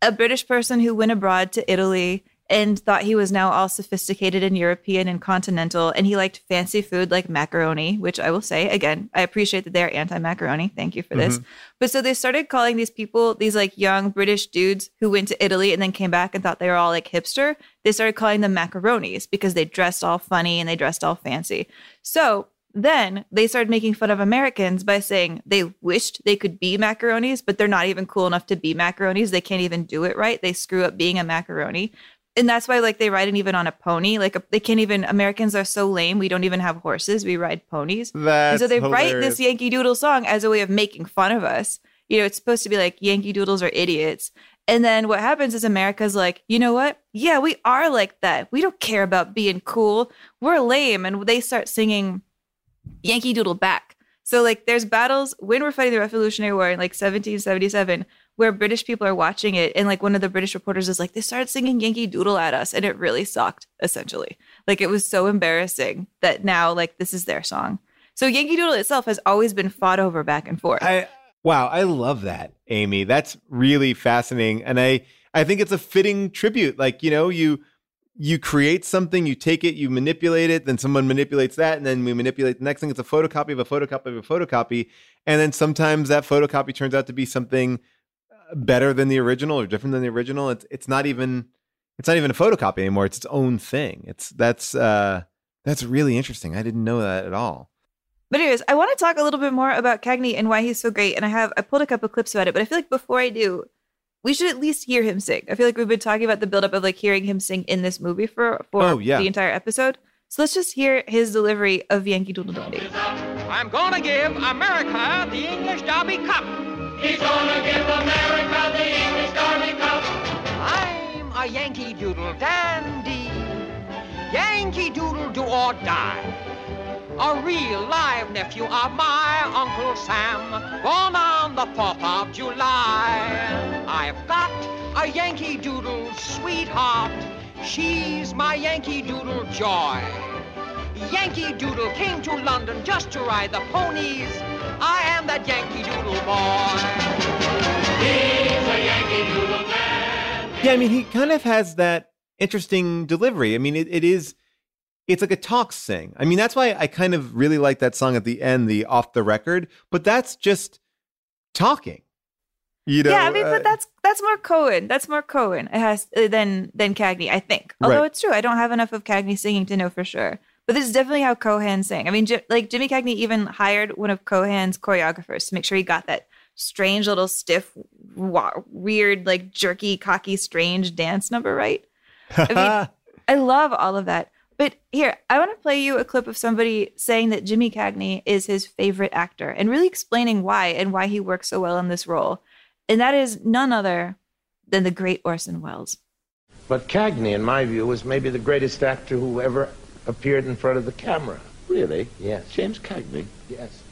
a British person who went abroad to Italy and thought he was now all sophisticated and European and continental, and he liked fancy food like macaroni, which I will say again, I appreciate that they're anti macaroni. Thank you for this.
Mhm.
But so they started calling these people, these like young British dudes who went to Italy and then came back and thought they were all like hipster. They started calling them macaronis because they dressed all funny and they dressed all fancy. So then they started making fun of Americans by saying they wished they could be macaronis, but they're not even cool enough to be macaronis. They can't even do it right. They screw up being a macaroni. And that's why, like, they ride it even on a pony. Like, they can't even. Americans are so lame. We don't even have horses. We ride ponies. That's and so they write this Yankee Doodle song as a way of making fun of us. You know, it's supposed to be like Yankee Doodles are idiots. And then what happens is America's like, you know what? Yeah, we are like that. We don't care about being cool. We're lame. And they start singing Yankee Doodle back. So like there's battles when we're fighting the Revolutionary War in like 1777 where British people are watching it and like one of the British reporters is like they started singing Yankee Doodle at us and it really sucked essentially. Like it was so embarrassing that now like this is their song. So Yankee Doodle itself has always been fought over back and forth.
I wow, I love that, Amy. That's really fascinating, and I I think it's a fitting tribute. Like you know, you you create something, you take it, you manipulate it, then someone manipulates that, and then we manipulate the next thing. It's a photocopy of a photocopy of a photocopy, and then sometimes that photocopy turns out to be something better than the original or different than the original. It's it's not even it's not even a photocopy anymore. It's its own thing. It's that's uh that's really interesting. I didn't know that at all.
But anyways, I want to talk a little bit more about Cagney and why he's so great. And I have I pulled a couple clips about it, but I feel like before I do, we should at least hear him sing. I feel like we've been talking about the buildup of like hearing him sing in this movie for for
Oh, yeah.
the entire episode. So let's just hear his delivery of Yankee Doodle Dandy.
I'm gonna give America the English Derby Cup. He's gonna give America the English Derby Cup. I'm a Yankee Doodle dandy. Yankee Doodle do or die. A real live nephew of my Uncle Sam, born on the 4th of July. I've got a Yankee Doodle sweetheart. She's my Yankee Doodle joy. Yankee Doodle came to London just to ride the ponies. I am that Yankee Doodle boy. He's a Yankee Doodle man.
Yeah, I mean, he kind of has that interesting delivery. I mean, it, it is, it's like a talk sing. I mean, that's why I kind of really like that song at the end, the off the record, but that's just talking. You know,
yeah, I mean,
uh,
but that's that's more Cohan. That's more Cohan. It has uh, than than Cagney, I think. Although
Right.
it's true, I don't have enough of Cagney singing to know for sure. But this is definitely how Cohan sang. I mean, Ji- like Jimmy Cagney even hired one of Cohan's choreographers to make sure he got that strange little stiff, wa- weird, like jerky, cocky, strange dance number right. I mean, I love all of that. But here, I want to play you a clip of somebody saying that Jimmy Cagney is his favorite actor and really explaining why and why he works so well in this role. And that is none other than the great Orson Welles.
But Cagney, in my view, was maybe the greatest actor who ever appeared in front of the camera.
Really?
Yes.
James Cagney?
Yes.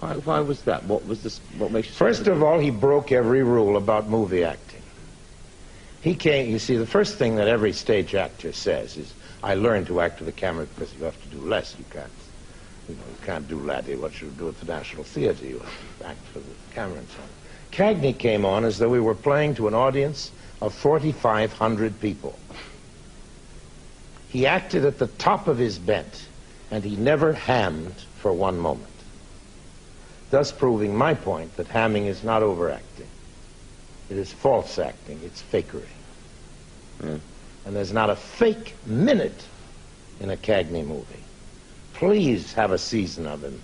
Why, why was that? What was this? What makes you
First of all, he broke every rule about movie acting. He came, you see, the first thing that every stage actor says is, I learned to act to the camera because you have to do less. You can't, you know, you can't do laddie what you do at the National Theatre. You have to act for the camera and so on. Cagney came on as though we were playing to an audience of 4,500 people. He acted at the top of his bent, and he never hammed for one moment thus proving my point that hamming is not overacting. It is false acting. It's fakery. Hmm. And there's not a fake minute in a Cagney movie. Please have a season of him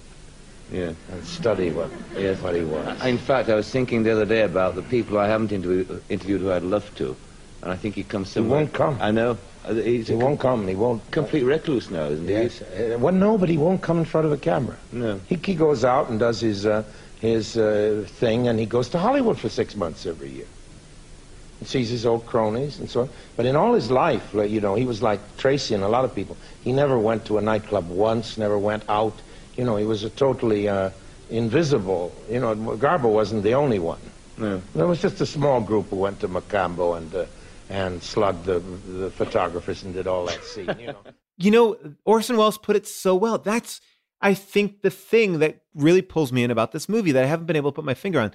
Yeah.
and study what,
Yes.
what he was.
In fact, I was thinking the other day about the people I haven't interview, interviewed who I'd love to, and I think he comes
He won't come.
I know. Uh,
He won't come. He won't.
complete recluse now, isn't he?
Yes. Uh, Well, no, but he won't come in front of a camera.
No.
He, he goes out and does his uh, his uh, thing, and he goes to Hollywood for six months every year. He sees his old cronies and so on. But in all his life, like, you know, he was like Tracy and a lot of people. He never went to a nightclub once. Never went out. You know, he was a totally uh, invisible. You know, Garbo wasn't the only one.
No.
There was just a small group who went to Mocambo and uh, and slugged the the photographers and did all that scene. You know.
you know, Orson Welles put it so well. That's, I think, the thing that really pulls me in about this movie that I haven't been able to put my finger on.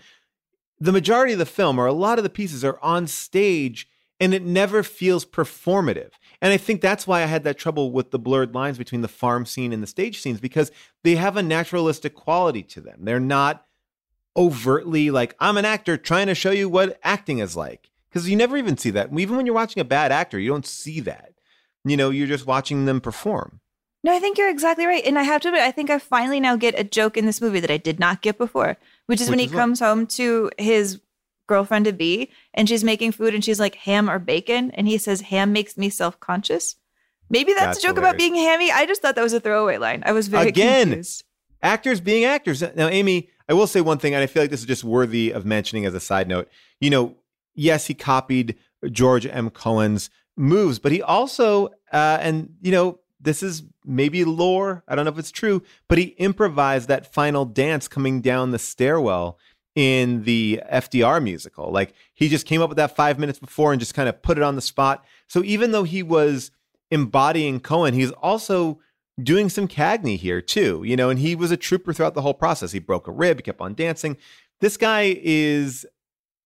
The majority of the film, or a lot of the pieces, are on stage and it never feels performative. And I think that's why I had that trouble with the blurred lines between the farm scene and the stage scenes because they have a naturalistic quality to them. They're not overtly like, I'm an actor trying to show you what acting is like. Because you never even see that. Even when you're watching a bad actor, you don't see that. You know, you're just watching them perform.
No, I think you're exactly right. And I have to admit, I think I finally now get a joke in this movie that I did not get before, which is when
Which
he
is what?
comes home to his girlfriend to be and she's making food and she's like, ham or bacon? And he says, ham makes me self conscious. Maybe that's,
That's
a joke about being hammy. I just thought that was a throwaway line. I was very
Again,
confused.
actors being actors. Now, Amy, I will say one thing, and I feel like this is just worthy of mentioning as a side note. You know, yes, he copied George M. Cohan's moves, but he also, uh, and you know, this is maybe lore. I don't know if it's true, but he improvised that final dance coming down the stairwell in the FDR musical. Like he just came up with that five minutes before and just kind of put it on the spot. So even though he was embodying Cohan, he's also doing some Cagney here too, you know, and he was a trooper throughout the whole process. He broke a rib, he kept on dancing. This guy is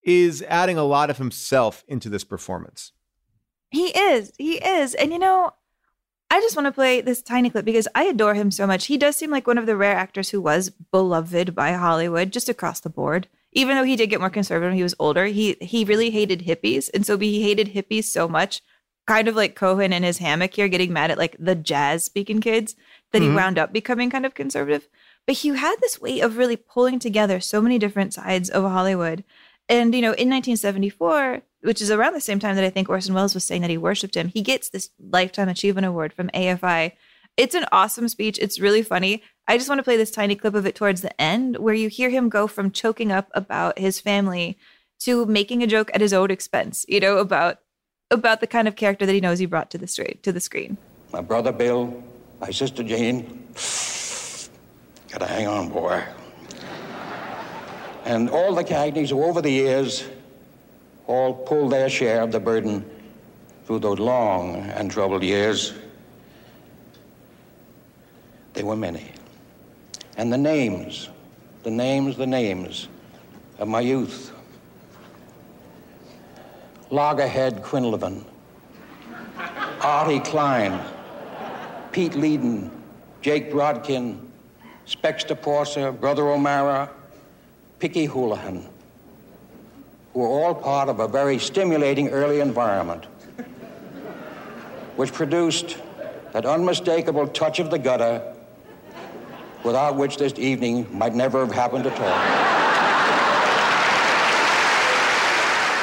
is adding a lot of himself into this performance.
He is. He is. And you know, I just want to play this tiny clip because I adore him so much. He does seem like one of the rare actors who was beloved by Hollywood just across the board. Even though he did get more conservative when he was older, he he really hated hippies. And so he hated hippies so much, kind of like Cohan in his hammock here, getting mad at like the jazz speaking kids, that
Mhm.
he wound up becoming kind of conservative. But he had this way of really pulling together so many different sides of Hollywood. And, you know, in 1974, which is around the same time that I think Orson Welles was saying that he worshiped him, he gets this Lifetime Achievement Award from AFI. It's an awesome speech. It's really funny. I just want to play this tiny clip of it towards the end where you hear him go from choking up about his family to making a joke at his own expense, you know, about about the kind of character that he knows he brought to the to the screen.
My brother Bill, my sister Jane. Gotta hang on, boy. And all the Cagneys who, over the years, all pulled their share of the burden through those long and troubled years. They were many. And the names, the names, the names of my youth. Loggerhead Quinlivan, Artie Klein, Pete Leeden, Jake Brodkin, Spexter Porser, Brother O'Mara, Picky Houlihan, who were all part of a very stimulating early environment, which produced that unmistakable touch of the gutter without which this evening might never have happened at all.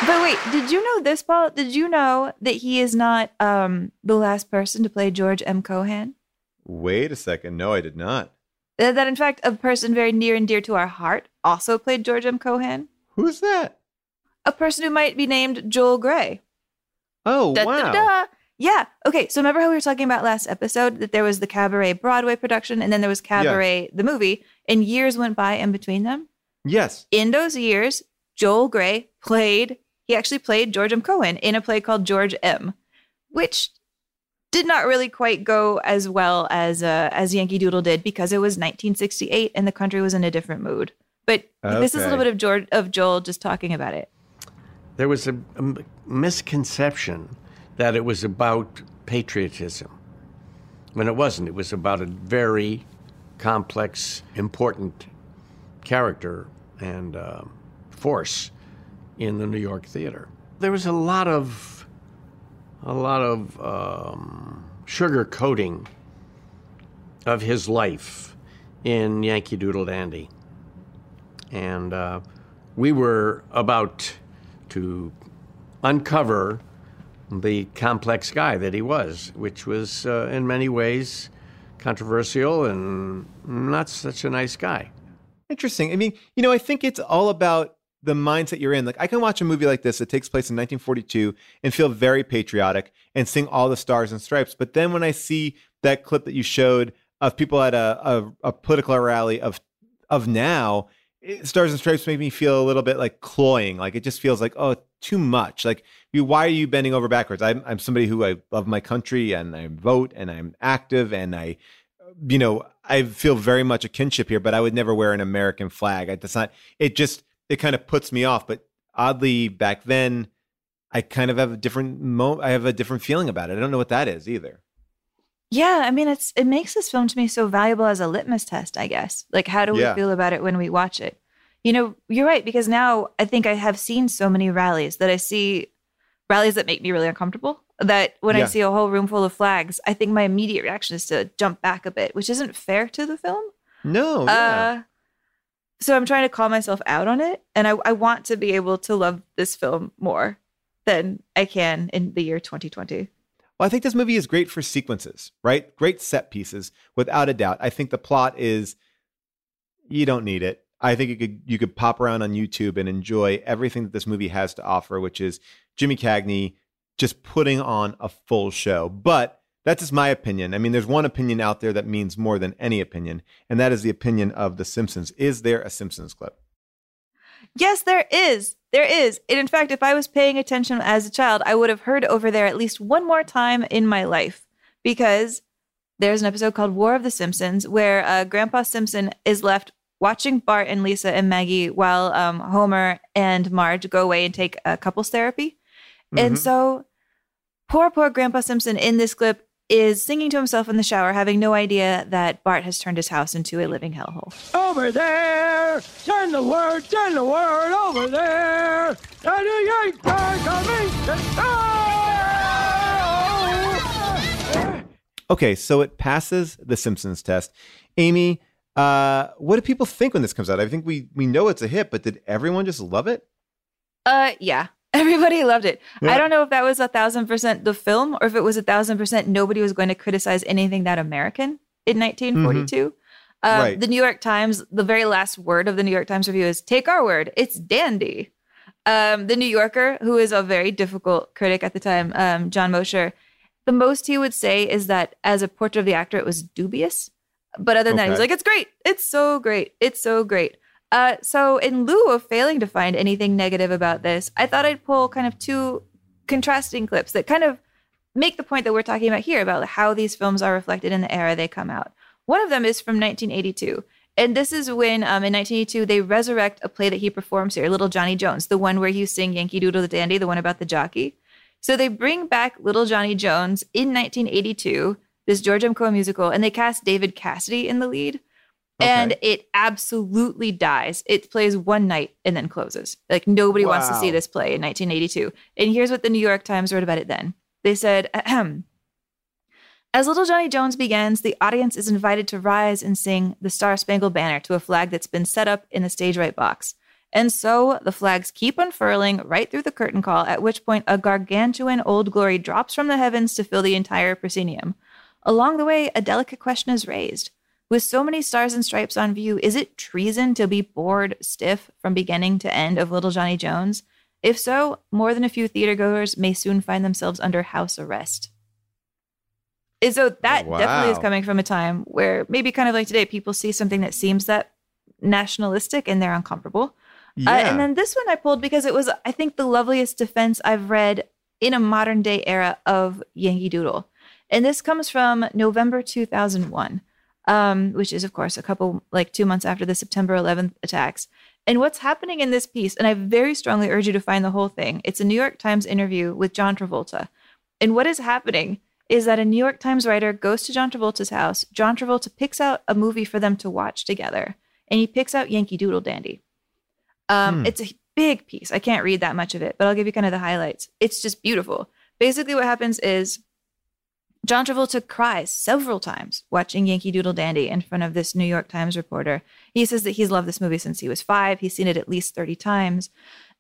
But wait, did you know this, Paul? Did you know that he is not um, the last person to play George M. Cohan?
Wait a second. No, I did not.
That in fact, a person very near and dear to our heart also played George M. Cohan.
Who's that?
A person who might be named Joel Grey.
Oh,
Da, da,
wow.
da. Yeah. Okay. So remember how we were talking about last episode that there was the Cabaret Broadway production and then there was Cabaret the movie, and years went by in between them.
Yes.
In those years, Joel Grey played. He actually played George M. Cohan in a play called George M, which did not really quite go as well as uh, as Yankee Doodle did because it was 1968 and the country was in a different mood. But this is a little bit of George of Joel just talking about it.
There was a misconception that it was about patriotism. When it wasn't, it was about a very complex, important character and uh, force in the New York theater. There was a lot of a lot of um, sugar coating of his life in Yankee Doodle Dandy, and uh, we were about to uncover the complex guy that he was, which was uh, in many ways controversial and not such a nice guy.
Interesting. I mean, you know, I think it's all about the mindset you're in. Like, I can watch a movie like this that takes place in 1942 and feel very patriotic and sing all the stars and stripes. But then when I see that clip that you showed of people at a, a, a political rally of of now, it, stars and stripes make me feel a little bit like cloying. Like it just feels like oh, too much. Like you, why are you bending over backwards? I'm I'm somebody who I love my country and I vote and I'm active and I you know, I feel very much a kinship here, but I would never wear an American flag. I, that's not. It just it kind of puts me off. But oddly, back then, I kind of have a different mo. I have a different feeling about it. I don't know what that is either.
Yeah, I mean, it's it makes this film to me so valuable as a litmus test, I guess. Like, how do we
Yeah.
feel about it when we watch it? You know, you're right because now I think I have seen so many rallies that I see rallies that make me really uncomfortable. That when I see a whole room full of flags, I think my immediate reaction is to jump back a bit, which isn't fair to the film.
No,
Uh, so I'm trying to call myself out on it, and I, I want to be able to love this film more than I can in the year 2020.
Well, I think this movie is great for sequences, right? Great set pieces, without a doubt. I think the plot is you don't need it. I think you could you could pop around on YouTube and enjoy everything that this movie has to offer, which is Jimmy Cagney just putting on a full show. But that's just my opinion. I mean, there's one opinion out there that means more than any opinion, and that is the opinion of The Simpsons. Is there a Simpsons clip?
Yes, there is. There is. And in fact, if I was paying attention as a child, I would have heard over there at least one more time in my life because there's an episode called War of the Simpsons where uh, Grandpa Simpson is left watching Bart and Lisa and Maggie while um, Homer and Marge go away and take a couples therapy. And
Mhm.
so poor, poor Grandpa Simpson in this clip is singing to himself in the shower, having no idea that Bart has turned his house into a living hellhole.
Over there! Send the word, send the word over there! The Yankees are coming to!
Okay, so it passes the Simpsons test. Amy, uh, what do people think when this comes out? I think we we know it's a hit, but did everyone just love it?
Uh, yeah. Everybody loved it.
Yeah.
I don't know if that was a thousand percent the film or if it was a thousand percent nobody was going to criticize anything that American in 1942. Uh,
Right.
The New York Times, the very last word of the New York Times review is take our word, it's dandy. Um, the New Yorker, who is a very difficult critic at the time, um, John Mosher, the most he would say is that as a portrait of the actor, it was dubious. But other than that, he's
Okay.
like, it's great. It's so great. It's so great. Uh, so, in lieu of failing to find anything negative about this, I thought I'd pull kind of two contrasting clips that kind of make the point that we're talking about here about how these films are reflected in the era they come out. One of them is from 1982. And this is when, um, in 1982, they resurrect a play that he performs here, Little Johnny Jones, the one where you sing Yankee Doodle the Dandy, the one about the jockey. So they bring back Little Johnny Jones in 1982, this George M. Coe musical, and they cast David Cassidy in the lead. And it absolutely dies. It plays one night and then closes. Like nobody wants to see this play in 1982. And here's what the New York Times wrote about it then. They said, Ahem. As Little Johnny Jones begins, the audience is invited to rise and sing the Star Spangled Banner to a flag that's been set up in the stage right box. And so the flags keep unfurling right through the curtain call, at which point a gargantuan old glory drops from the heavens to fill the entire proscenium. Along the way, a delicate question is raised. With so many stars and stripes on view, is it treason to be bored stiff from beginning to end of Little Johnny Jones? If so, more than a few theatergoers may soon find themselves under house arrest. And so that
Oh,
definitely is coming from a time where maybe kind of like today, people see something that seems that nationalistic and they're uncomfortable. Uh, and then this one I pulled because it was, I think, the loveliest defense I've read in a modern day era of Yankee Doodle. And this comes from November 2001, um, which is, of course, a couple, like two months after the September 11th attacks. And what's happening in this piece, and I very strongly urge you to find the whole thing, it's a New York Times interview with John Travolta. And what is happening is that a New York Times writer goes to John Travolta's house. John Travolta picks out a movie for them to watch together, and he picks out Yankee Doodle Dandy. Um,
Hmm.
It's a big piece. I can't read that much of it, but I'll give you kind of the highlights. It's just beautiful. Basically, what happens is John Travolta cries several times watching Yankee Doodle Dandy in front of this New York Times reporter. He says that he's loved this movie since he was five. He's seen it at least 30 times.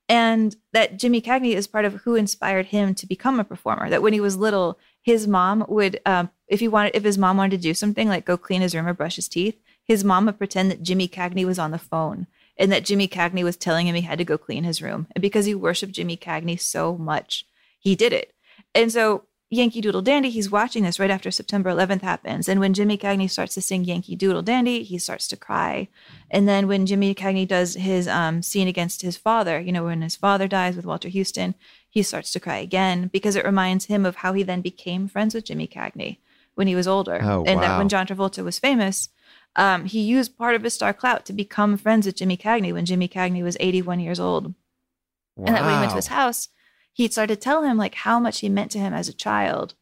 And that Jimmy Cagney is part of who inspired him to become a performer. That when he was little, his mom would, um, if he wanted, if his mom wanted to do something like go clean his room or brush his teeth, his mom would pretend that Jimmy Cagney was on the phone and that Jimmy Cagney was telling him he had to go clean his room. And because he worshiped Jimmy Cagney so much, he did it. And so Yankee Doodle Dandy, he's watching this right after September 11th happens. And when Jimmy Cagney starts to sing Yankee Doodle Dandy, he starts to cry. And then when Jimmy Cagney does his um, scene against his father, you know, when his father dies with Walter Huston, he starts to cry again because it reminds him of how he then became friends with Jimmy Cagney when he was older.
Oh,
and that when John Travolta was famous, um, he used part of his star clout to become friends with Jimmy Cagney when Jimmy Cagney was 81 years old. And that when he went to his house, he started to tell him like how much he meant to him as a child.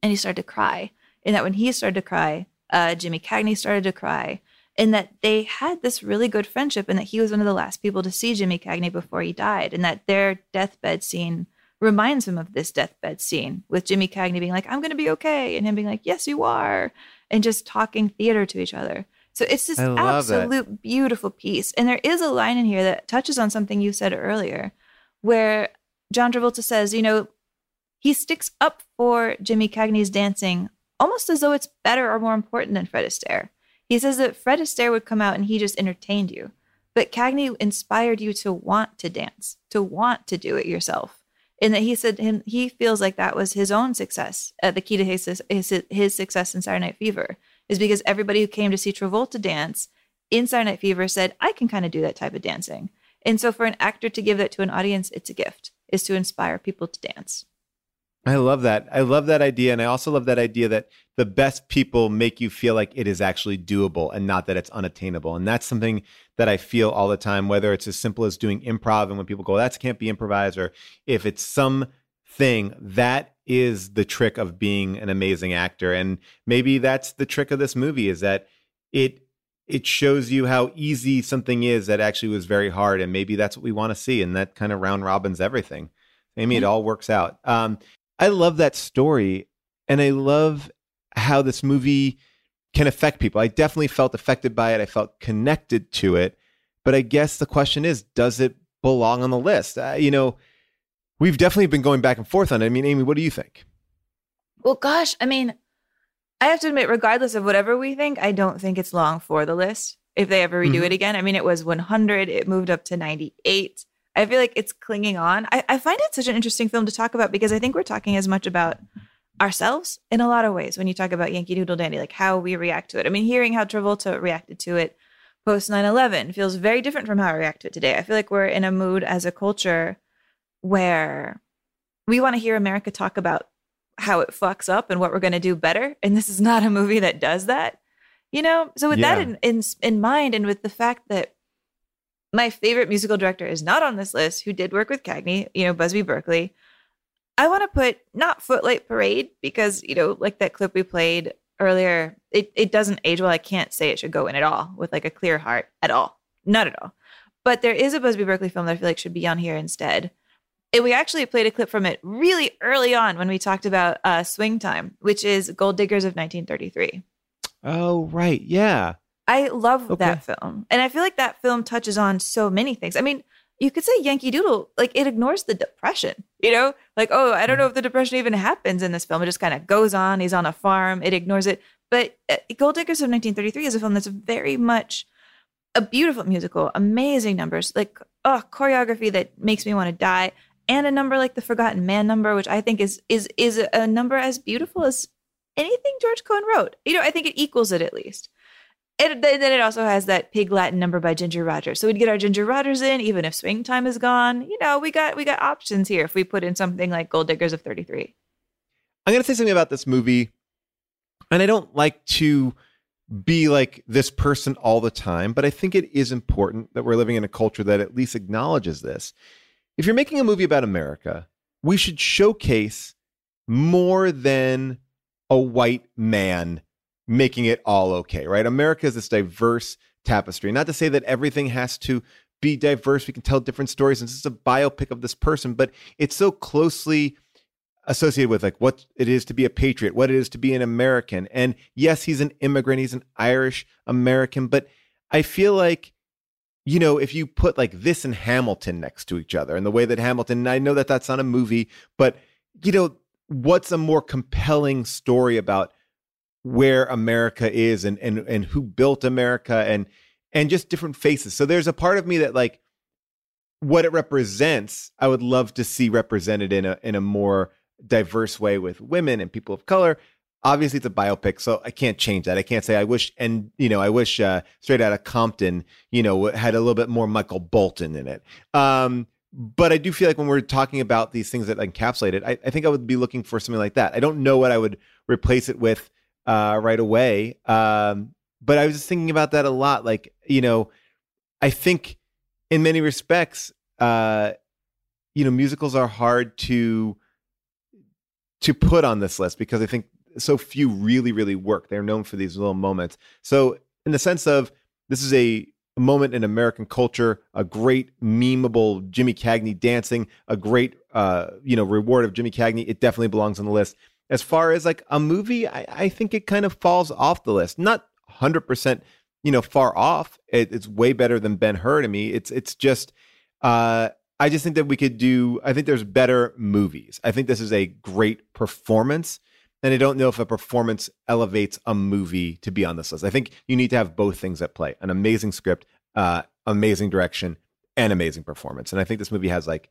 And he started to cry. And that when he started to cry, uh, Jimmy Cagney started to cry. And that they had this really good friendship, and that he was one of the last people to see Jimmy Cagney before he died. And that their deathbed scene reminds him of this deathbed scene with Jimmy Cagney being like, I'm going to be okay. And him being like, Yes, you are. And just talking theater to each other. So it's this
I love that.
absolute beautiful piece. And there is a line in here that touches on something you said earlier, where John Travolta says, you know, he sticks up for Jimmy Cagney's dancing almost as though it's better or more important than Fred Astaire. He says that Fred Astaire would come out and he just entertained you, but Cagney inspired you to want to dance, to want to do it yourself. And that he said him, he feels like that was his own success. Uh, the key to his, his his success in Saturday Night Fever is because everybody who came to see Travolta dance in Saturday Night Fever said, "I can kind of do that type of dancing." And so, for an actor to give that to an audience, it's a gift. Is to inspire people to dance.
I love that. I love that idea. And I also love that idea that the best people make you feel like it is actually doable and not that it's unattainable. And that's something that I feel all the time, whether it's as simple as doing improv and when people go, that can't be improvised, or if it's some thing that is the trick of being an amazing actor. And maybe that's the trick of this movie is that it it shows you how easy something is that actually was very hard. And maybe that's what we want to see. And that kind of round robins everything. Amy, it all works out. Um, I love that story, and I love how this movie can affect people. I definitely felt affected by it. I felt connected to it, but I guess the question is, does it belong on the list? Uh, you know, we've definitely been going back and forth on it. I mean, Amy, what do you think?
Well, gosh, I mean, I have to admit, regardless of whatever we think, I don't think it's long for the list. If they ever redo
Mhm.
it again, I mean, it was 100, it moved up to 98. I I feel like it's clinging on. I, I find it such an interesting film to talk about because I think we're talking as much about ourselves in a lot of ways when you talk about Yankee Doodle Dandy, like how we react to it. I mean, hearing how Travolta reacted to it post 9 11 feels very different from how I react to it today. I feel like we're in a mood as a culture where we want to hear America talk about how it fucks up and what we're going to do better. And this is not a movie that does that, you know? So, with that in, in, in mind, and with the fact that my favorite musical director is not on this list, who did work with Cagney, you know, Busby Berkeley, I want to put not Footlight Parade because, you know, like that clip we played earlier, it, it doesn't age well. I can't say it should go in at all with like a clear heart at all. Not at all. But there is a Busby Berkeley film that I feel like should be on here instead. And we actually played a clip from it really early on when we talked about uh, Swing Time, which is Gold Diggers of 1933.
Oh, right. Yeah.
I love that film. And I feel like that film touches on so many things. I mean, you could say Yankee Doodle, like it ignores the depression, you know? Like, oh, I don't know if the depression even happens in this film. It just kind of goes on. He's on a farm, it ignores it. But uh, Gold Diggers of 1933 is a film that's very much a beautiful musical, amazing numbers, like, oh, choreography that makes me want to die. And a number like the Forgotten Man number, which I think is is is a number as beautiful as anything George Cohan wrote. You know, I think it equals it at least. And then it also has that pig Latin number by Ginger Rogers. So we'd get our Ginger Rogers in, even if swing time is gone. You know, we got we got options here if we put in something like Gold Diggers of 33.
I'm to say something about this movie, and I don't like to be like this person all the time, but I think it is important that we're living in a culture that at least acknowledges this. If you're making a movie about America, we should showcase more than a white man making it all okay, right? America is this diverse tapestry. Not to say that everything has to be diverse. We can tell different stories, and this is a biopic of this person, but it's so closely associated with like what it is to be a patriot, what it is to be an American. And yes, he's an immigrant, he's an Irish American, but I feel like you know, if you put like this and Hamilton next to each other and the way that Hamilton, and I know that that's not a movie, but you know, what's a more compelling story about where America is and and and who built America and and just different faces. So there's a part of me that like what it represents, I would love to see represented in a in a more diverse way with women and people of color. Obviously, it's a biopic, so I can't change that. I can't say I wish, and you know, I wish uh, Straight Outta Compton, you know, had a little bit more Michael Bolton in it. Um, but I do feel like when we're talking about these things that encapsulate it, I, I think I would be looking for something like that. I don't know what I would replace it with uh, right away, um, but I was just thinking about that a lot. Like, you know, I think in many respects, uh, you know, musicals are hard to to put on this list because I think so few really, really work. They're known for these little moments. So, in the sense of this is a moment in American culture, a great memeable Jimmy Cagney dancing, a great uh, you know reward of Jimmy Cagney. It definitely belongs on the list. As far as like a movie, I, I think it kind of falls off the list. Not hundred percent, you know, far off. It, it's way better than Ben Hur to me. It's it's just. Uh, I just think that we could do. I think there's better movies. I think this is a great performance, and I don't know if a performance elevates a movie to be on this list. I think you need to have both things at play: an amazing script, uh, amazing direction, and amazing performance. And I think this movie has like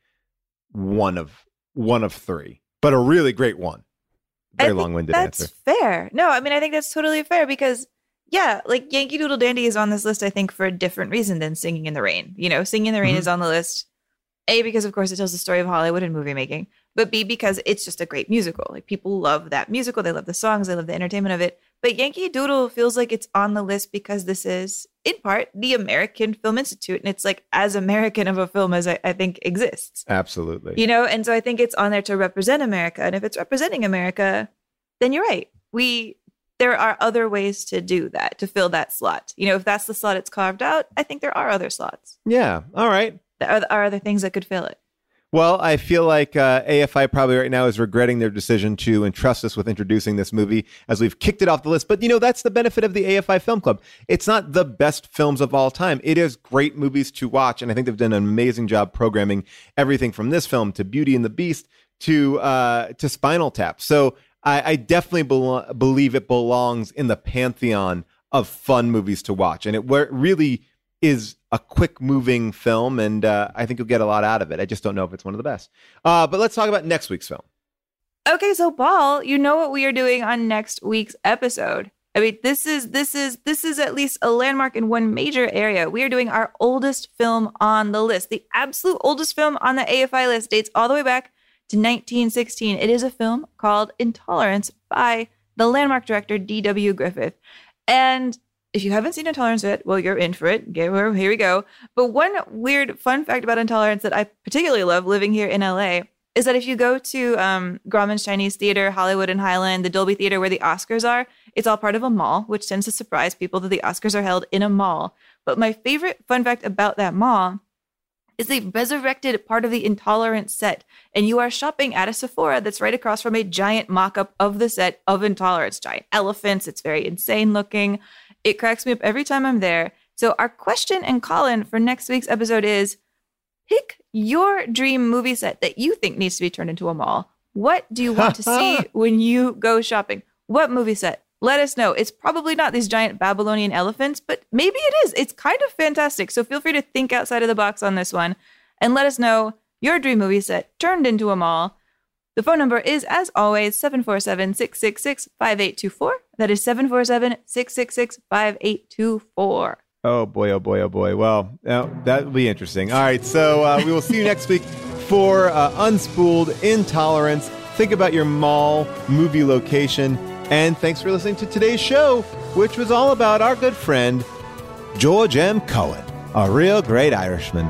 one of one of three, but a really great one. Very long-winded
That's
answer.
fair. No, I mean, I think that's totally fair because, yeah, like Yankee Doodle Dandy is on this list, I think, for a different reason than Singing in the Rain. You know, Singing in the Rain
Mhm.
is on the list, A, because of course it tells the story of Hollywood and movie making, but B, because it's just a great musical. Like people love that musical. They love the songs, they love the entertainment of it. But Yankee Doodle feels like it's on the list because this is, in part, the American Film Institute. And it's like as American of a film as I, I think exists.
Absolutely.
You know, and so I think it's on there to represent America. And if it's representing America, then you're right. We there are other ways to do that, to fill that slot. You know, if that's the slot it's carved out, I think there are other slots.
Yeah. All right.
There are, are other things that could fill it.
Well, I feel like uh, AFI probably right now is regretting their decision to entrust us with introducing this movie as we've kicked it off the list. But you know, that's the benefit of the AFI Film Club. It's not the best films of all time. It is great movies to watch, and I think they've done an amazing job programming everything from this film to Beauty and the Beast to uh, to Spinal Tap. So I, I definitely believe it belongs in the pantheon of fun movies to watch, and it really is a quick moving film, and uh, I think you'll get a lot out of it. I just don't know if it's one of the best. Uh, but let's talk about next week's film.
Okay, so Paul, you know what we are doing on next week's episode. I mean, this is this is this is at least a landmark in one major area. We are doing our oldest film on the list. The absolute oldest film on the AFI list dates all the way back to 1916. It is a film called Intolerance by the landmark director D.W. Griffith. And if you haven't seen Intolerance yet, well, you're in for it. Here we go. But one weird fun fact about Intolerance that I particularly love living here in LA is that if you go to um, Grauman's Chinese Theater, Hollywood and Highland, the Dolby Theater where the Oscars are, it's all part of a mall, which tends to surprise people that the Oscars are held in a mall. But my favorite fun fact about that mall is they resurrected part of the Intolerance set, and you are shopping at a Sephora that's right across from a giant mock up of the set of Intolerance. Giant elephants. It's very insane looking. It cracks me up every time I'm there. So, our question and call in for next week's episode is pick your dream movie set that you think needs to be turned into a mall. What do you want to see when you go shopping? What movie set? Let us know. It's probably not these giant Babylonian elephants, but maybe it is. It's kind of fantastic. So feel free to think outside of the box on this one and let us know your dream movie set turned into a mall. The phone number is, as always, 747 666 5824. That is 747 666 5824.
Oh boy, oh boy, oh boy. Well, now that will be interesting. All right, so uh, we will see you next week for uh, Unspooled Intolerance. Think about your mall movie location. And thanks for listening to today's show, which was all about our good friend, George M. Cohan, a real great Irishman.